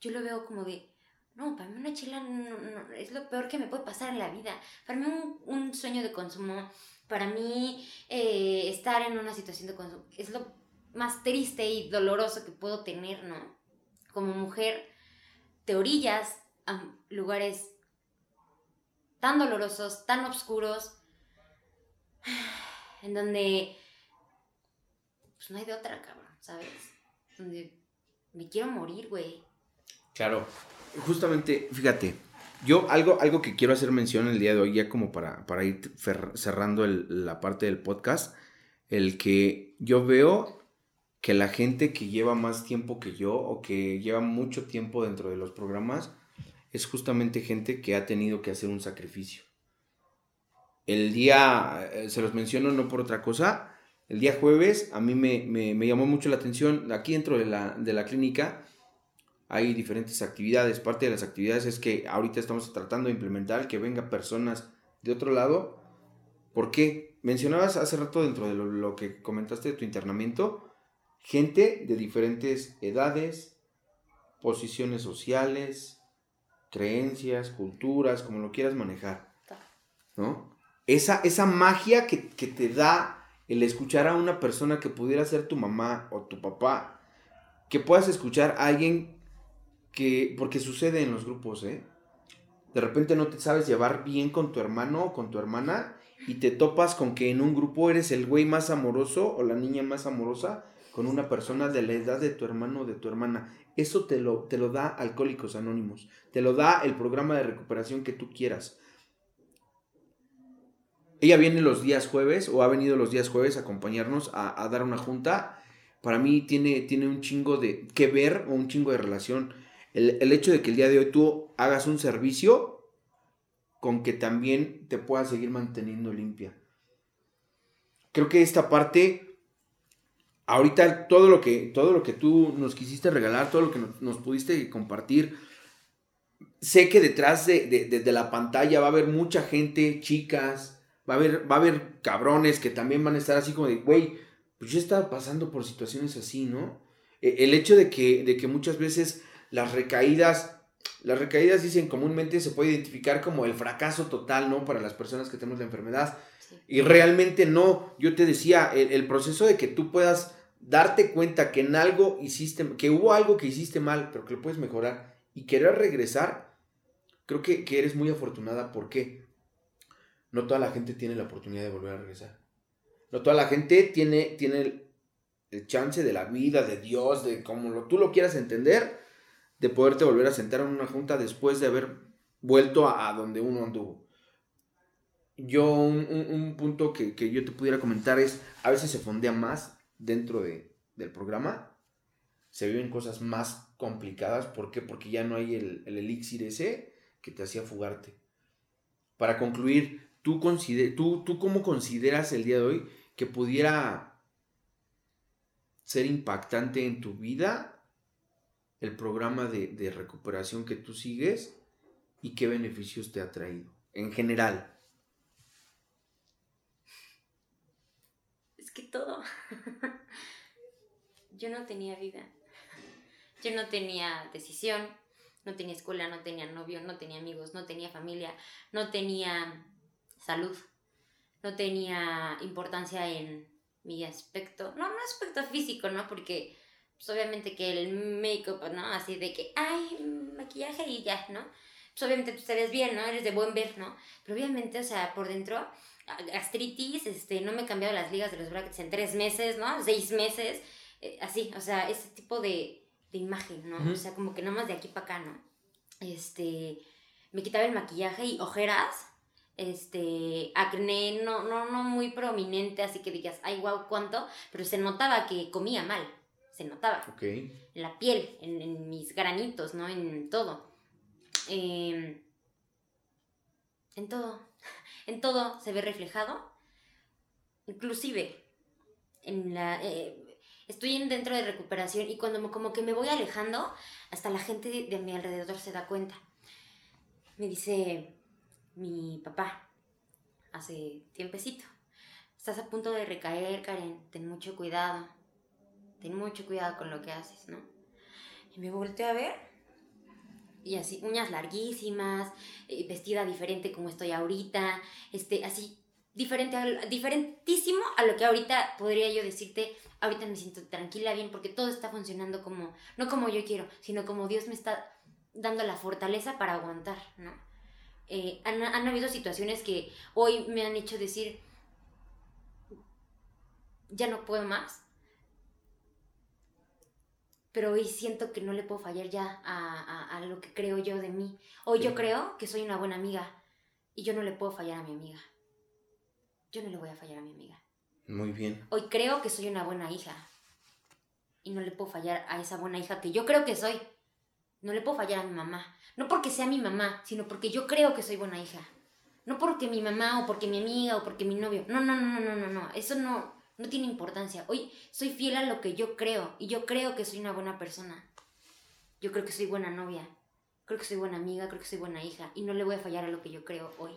Yo lo veo como de, no, para mí una chela es lo peor que me puede pasar en la vida. Para mí un, un sueño de consumo, para mí eh, estar en una situación de consumo, es lo más triste y doloroso que puedo tener, ¿no? Como mujer, te orillas a lugares tan dolorosos, tan oscuros, [SIGHS] en donde pues no hay de otra, cabrón, ¿sabes? Donde me quiero morir, güey. Claro, justamente, fíjate, Yo algo, algo que quiero hacer mención el día de hoy, ya como para, para ir cerrando la parte del podcast, el que yo veo que la gente que lleva más tiempo que yo o que lleva mucho tiempo dentro de los programas es justamente gente que ha tenido que hacer un sacrificio. El día, eh, se los menciono no por otra cosa, el día jueves a mí me, me, llamó mucho la atención, aquí dentro de la, de la clínica hay diferentes actividades, parte de las actividades es que ahorita estamos tratando de implementar que venga personas de otro lado. ¿Por qué? Mencionabas hace rato dentro de lo, lo que comentaste de tu internamiento, gente de diferentes edades, posiciones sociales, creencias, culturas, como lo quieras manejar. ¿No? Esa, esa magia que, te da el escuchar a una persona que pudiera ser tu mamá o tu papá, que puedas escuchar a alguien que, porque sucede en los grupos, ¿eh? De repente no te sabes llevar bien con tu hermano o con tu hermana y te topas con que en un grupo eres el güey más amoroso o la niña más amorosa con una persona de la edad de tu hermano o de tu hermana. Eso te lo, te lo da Alcohólicos Anónimos, te lo da el programa de recuperación que tú quieras. Ella viene los días jueves o ha venido los días jueves a acompañarnos a, dar una junta. Para mí tiene, tiene un chingo de que ver o un chingo de relación. El, el hecho de que el día de hoy tú hagas un servicio con que también te puedas seguir manteniendo limpia. Creo que esta parte ahorita todo lo que, todo lo que tú nos quisiste regalar, todo lo que nos, pudiste compartir, sé que detrás de, la pantalla va a haber mucha gente, chicas, va a haber, va a haber cabrones que también van a estar así como de, güey, pues yo estaba pasando por situaciones así, ¿no? E, el hecho de que, de que muchas veces las recaídas, las recaídas dicen comúnmente se puede identificar como el fracaso total, ¿no? Para las personas que tenemos la enfermedad. Y realmente no, yo te decía, el, proceso de que tú puedas darte cuenta que en algo hiciste, que hubo algo que hiciste mal, pero que lo puedes mejorar y querer regresar, creo que, eres muy afortunada. porque No toda la gente tiene la oportunidad de volver a regresar. No toda la gente tiene, tiene el, chance de la vida, de Dios, de como lo, tú lo quieras entender, de poderte volver a sentar en una junta después de haber vuelto a donde uno anduvo yo un, punto que, yo te pudiera comentar es, a veces se fondea más dentro de, del programa, se viven cosas más complicadas, ¿por qué? Porque ya no hay el, elixir ese que te hacía fugarte. Para concluir, ¿tú, tú, ¿tú cómo consideras el día de hoy que pudiera ser impactante en tu vida el programa de, recuperación que tú sigues y qué beneficios te ha traído en general? que todo. [LAUGHS] yo no tenía vida. Yo no tenía decisión, no tenía escuela, no tenía novio, no tenía amigos, no tenía familia, no tenía salud, no tenía importancia en mi aspecto, no, no aspecto físico, ¿no? Porque pues, obviamente que el make-up, ¿no? Así de que, ay, maquillaje y ya, ¿no? Pues obviamente tú te ves bien, ¿no? Eres de buen ver, ¿no? Pero obviamente, o sea, por dentro gastritis, este, no me he cambiado las ligas de los brackets en tres meses, ¿no? Seis meses, eh, así, o sea, ese tipo de, de imagen, ¿no? O sea, como que nada más de aquí para acá, ¿no? Este, me quitaba el maquillaje y ojeras, este, acné, no, no, no muy prominente, así que digas, ay, wow, cuánto, pero se notaba que comía mal, se notaba. Ok. En la piel, en, en mis granitos, ¿no? En todo. Eh, en todo [LAUGHS] en todo se ve reflejado, inclusive en la... Eh, estoy dentro de recuperación y cuando como que me voy alejando, hasta la gente de, mi alrededor se da cuenta. Me dice mi papá hace tiempecito, estás a punto de recaer, Karen, ten mucho cuidado, ten mucho cuidado con lo que haces, ¿no? Y me volteé a ver y así, uñas larguísimas, eh, vestida diferente como estoy ahorita, este, así, diferente, diferentísimo a lo que ahorita podría yo decirte, ahorita me siento tranquila, bien, porque todo está funcionando como, no como yo quiero, sino como Dios me está dando la fortaleza para aguantar, ¿no? Eh, han, han habido situaciones que hoy me han hecho decir, ya no puedo más, pero hoy siento que no le puedo fallar ya a, lo que creo yo de mí. Hoy yo creo que soy una buena amiga y yo no le puedo fallar a mi amiga. Yo no le voy a fallar a mi amiga. Muy bien. Hoy creo que soy una buena hija y no le puedo fallar a esa buena hija que yo creo que soy. No le puedo fallar a mi mamá. No porque sea mi mamá, sino porque yo creo que soy buena hija. No porque mi mamá o porque mi amiga o porque mi novio. No, no, no, no, no, no. Eso no, no tiene importancia. Hoy soy fiel a lo que yo creo y yo creo que soy una buena persona. Yo creo que soy buena novia. Creo que soy buena amiga, creo que soy buena hija y no le voy a fallar a lo que yo creo hoy.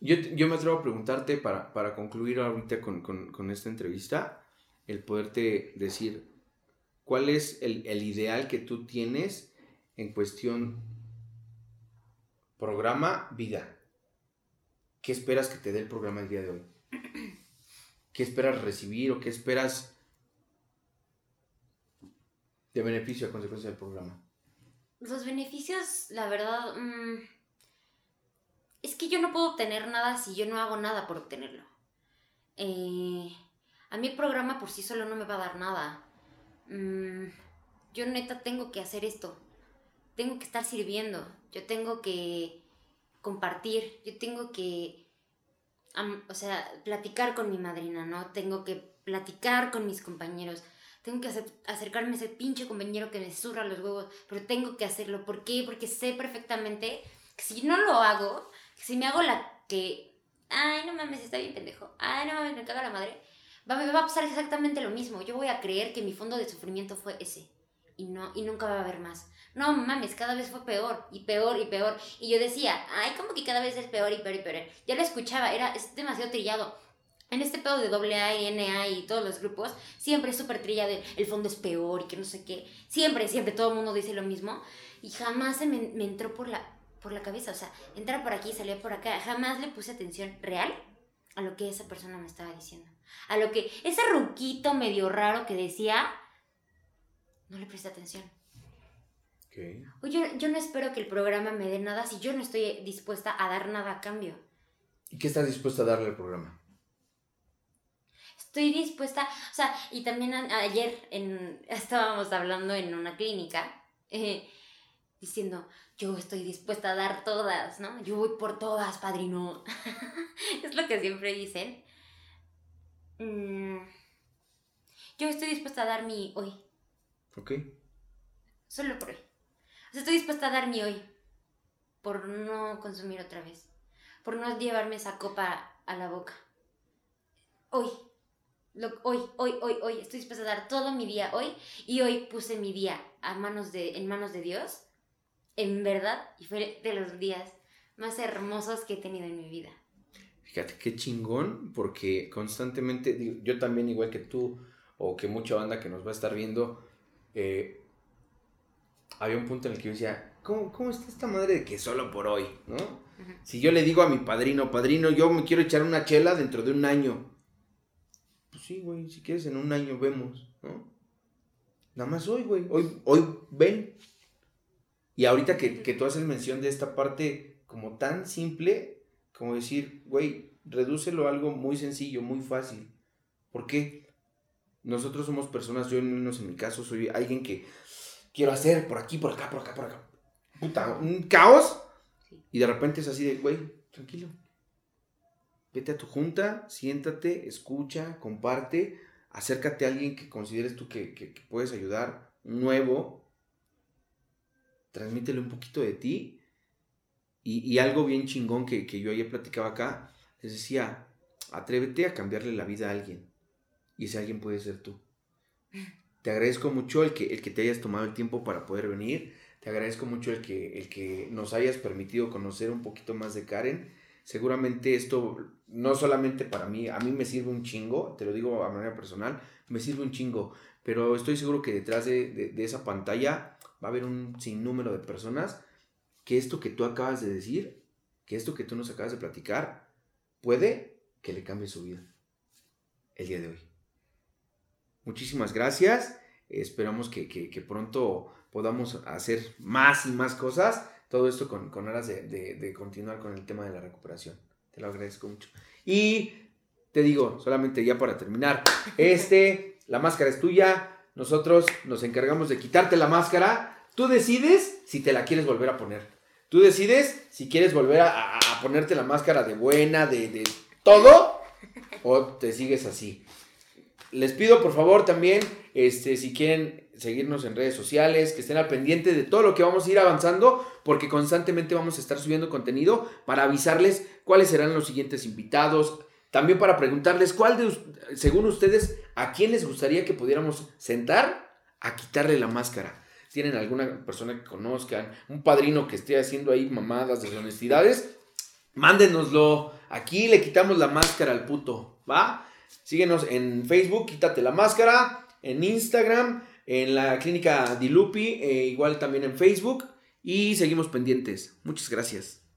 Yo, yo me atrevo a preguntarte para, para concluir ahorita con, con, con, esta entrevista, el poderte decir cuál es el, el ideal que tú tienes en cuestión programa vida. ¿Qué esperas que te dé el programa el día de hoy? ¿Qué esperas recibir o qué esperas de beneficio a consecuencia del programa? Los beneficios, la verdad, mm, es que yo no puedo obtener nada si yo no hago nada por obtenerlo. Eh, a mí el programa por sí solo no me va a dar nada. Mm, yo neta tengo que hacer esto. Tengo que estar sirviendo. Yo tengo que compartir. Yo tengo que o sea, platicar con mi madrina, ¿no? Tengo que platicar con mis compañeros. Tengo que acercarme a ese pinche compañero que me zurra los huevos, pero tengo que hacerlo. ¿Por qué? Porque sé perfectamente que si no lo hago, que si me hago la que, ay, no mames, está bien pendejo, ay, no mames, me caga la madre, va, me va a pasar exactamente lo mismo. Yo voy a creer que mi fondo de sufrimiento fue ese y, no, y nunca va a haber más no mames, cada vez fue peor y peor y peor. Y yo decía, ay, como que cada vez es peor y peor y peor. Ya lo escuchaba, era, es demasiado trillado. En este pedo de AA y NA y todos los grupos, siempre es súper trillado, el fondo es peor y que no sé qué. Siempre, siempre todo el mundo dice lo mismo. Y jamás se me, me entró por la, por la cabeza, o sea, entrar por aquí, salir por acá. Jamás le puse atención real a lo que esa persona me estaba diciendo. A lo que ese ruquito medio raro que decía, no le presté atención. Oye, yo, no espero que el programa me dé nada si yo no estoy dispuesta a dar nada a cambio. ¿Y qué estás dispuesta a darle al programa? Estoy dispuesta, o sea, y también ayer en, [LAUGHS] estábamos hablando en una clínica, eh, diciendo, yo estoy dispuesta a dar todas, ¿no? Yo voy por todas, padrino. [LAUGHS] es lo que siempre dicen. Mm, yo estoy dispuesta a dar mi hoy. Ok. Solo por hoy estoy dispuesta a dar mi hoy por no consumir otra vez, por no llevarme esa copa a la boca. Hoy, hoy, hoy, hoy, hoy, estoy dispuesta a dar todo mi día hoy y hoy puse mi día a manos de, en manos de Dios, en verdad, y fue de los días más hermosos que he tenido en mi vida. Fíjate qué chingón, porque constantemente, yo también igual que tú, o que mucha banda que nos va a estar viendo, eh, había un punto en el que yo decía, ¿cómo, cómo está esta madre de que solo por hoy? ¿No? Si yo le digo a mi padrino, padrino, yo me quiero echar una chela dentro de un año. Pues sí, güey, si quieres en un año vemos, ¿no? Nada más hoy, güey, hoy, hoy ven. Y ahorita que, que tú haces mención de esta parte como tan simple, como decir, güey, redúcelo a algo muy sencillo, muy fácil. ¿Por qué? Nosotros somos personas, yo en mi caso soy alguien que quiero hacer por aquí, por acá, por acá, por acá. Puta, un caos. Y de repente es así de, güey, tranquilo. Vete a tu junta, siéntate, escucha, comparte, acércate a alguien que consideres tú que, puedes ayudar, nuevo. Transmítele un poquito de ti. Y, algo bien chingón que, que yo ayer platicaba acá, les decía, atrévete a cambiarle la vida a alguien. Y ese alguien puede ser tú. [LAUGHS] Te agradezco mucho el que, el que te hayas tomado el tiempo para poder venir. Te agradezco mucho el que, el que nos hayas permitido conocer un poquito más de Karen. Seguramente esto no solamente para mí, a mí me sirve un chingo, te lo digo a manera personal, me sirve un chingo, pero estoy seguro que detrás de, esa pantalla va a haber un sinnúmero de personas que esto que tú acabas de decir, que esto que tú nos acabas de platicar, puede que le cambie su vida el día de hoy. Muchísimas gracias. Esperamos que, pronto podamos hacer más y más cosas. Todo esto con, con horas de, continuar con el tema de la recuperación. Te lo agradezco mucho. Y te digo, solamente ya para terminar, este, la máscara es tuya. Nosotros nos encargamos de quitarte la máscara. Tú decides si te la quieres volver a poner. Tú decides si quieres volver a, ponerte la máscara de buena, de, de todo, o te sigues así. Les pido por favor también, este, si quieren seguirnos en redes sociales, que estén al pendiente de todo lo que vamos a ir avanzando, porque constantemente vamos a estar subiendo contenido para avisarles cuáles serán los siguientes invitados, también para preguntarles cuál de, según ustedes, a quién les gustaría que pudiéramos sentar a quitarle la máscara. ¿Tienen alguna persona que conozcan? Un padrino que esté haciendo ahí mamadas, deshonestidades? Mándenoslo. Aquí le quitamos la máscara al puto, ¿va? Síguenos en Facebook, quítate la máscara. En Instagram, en la clínica Dilupi, eh, igual también en Facebook. Y seguimos pendientes. Muchas gracias.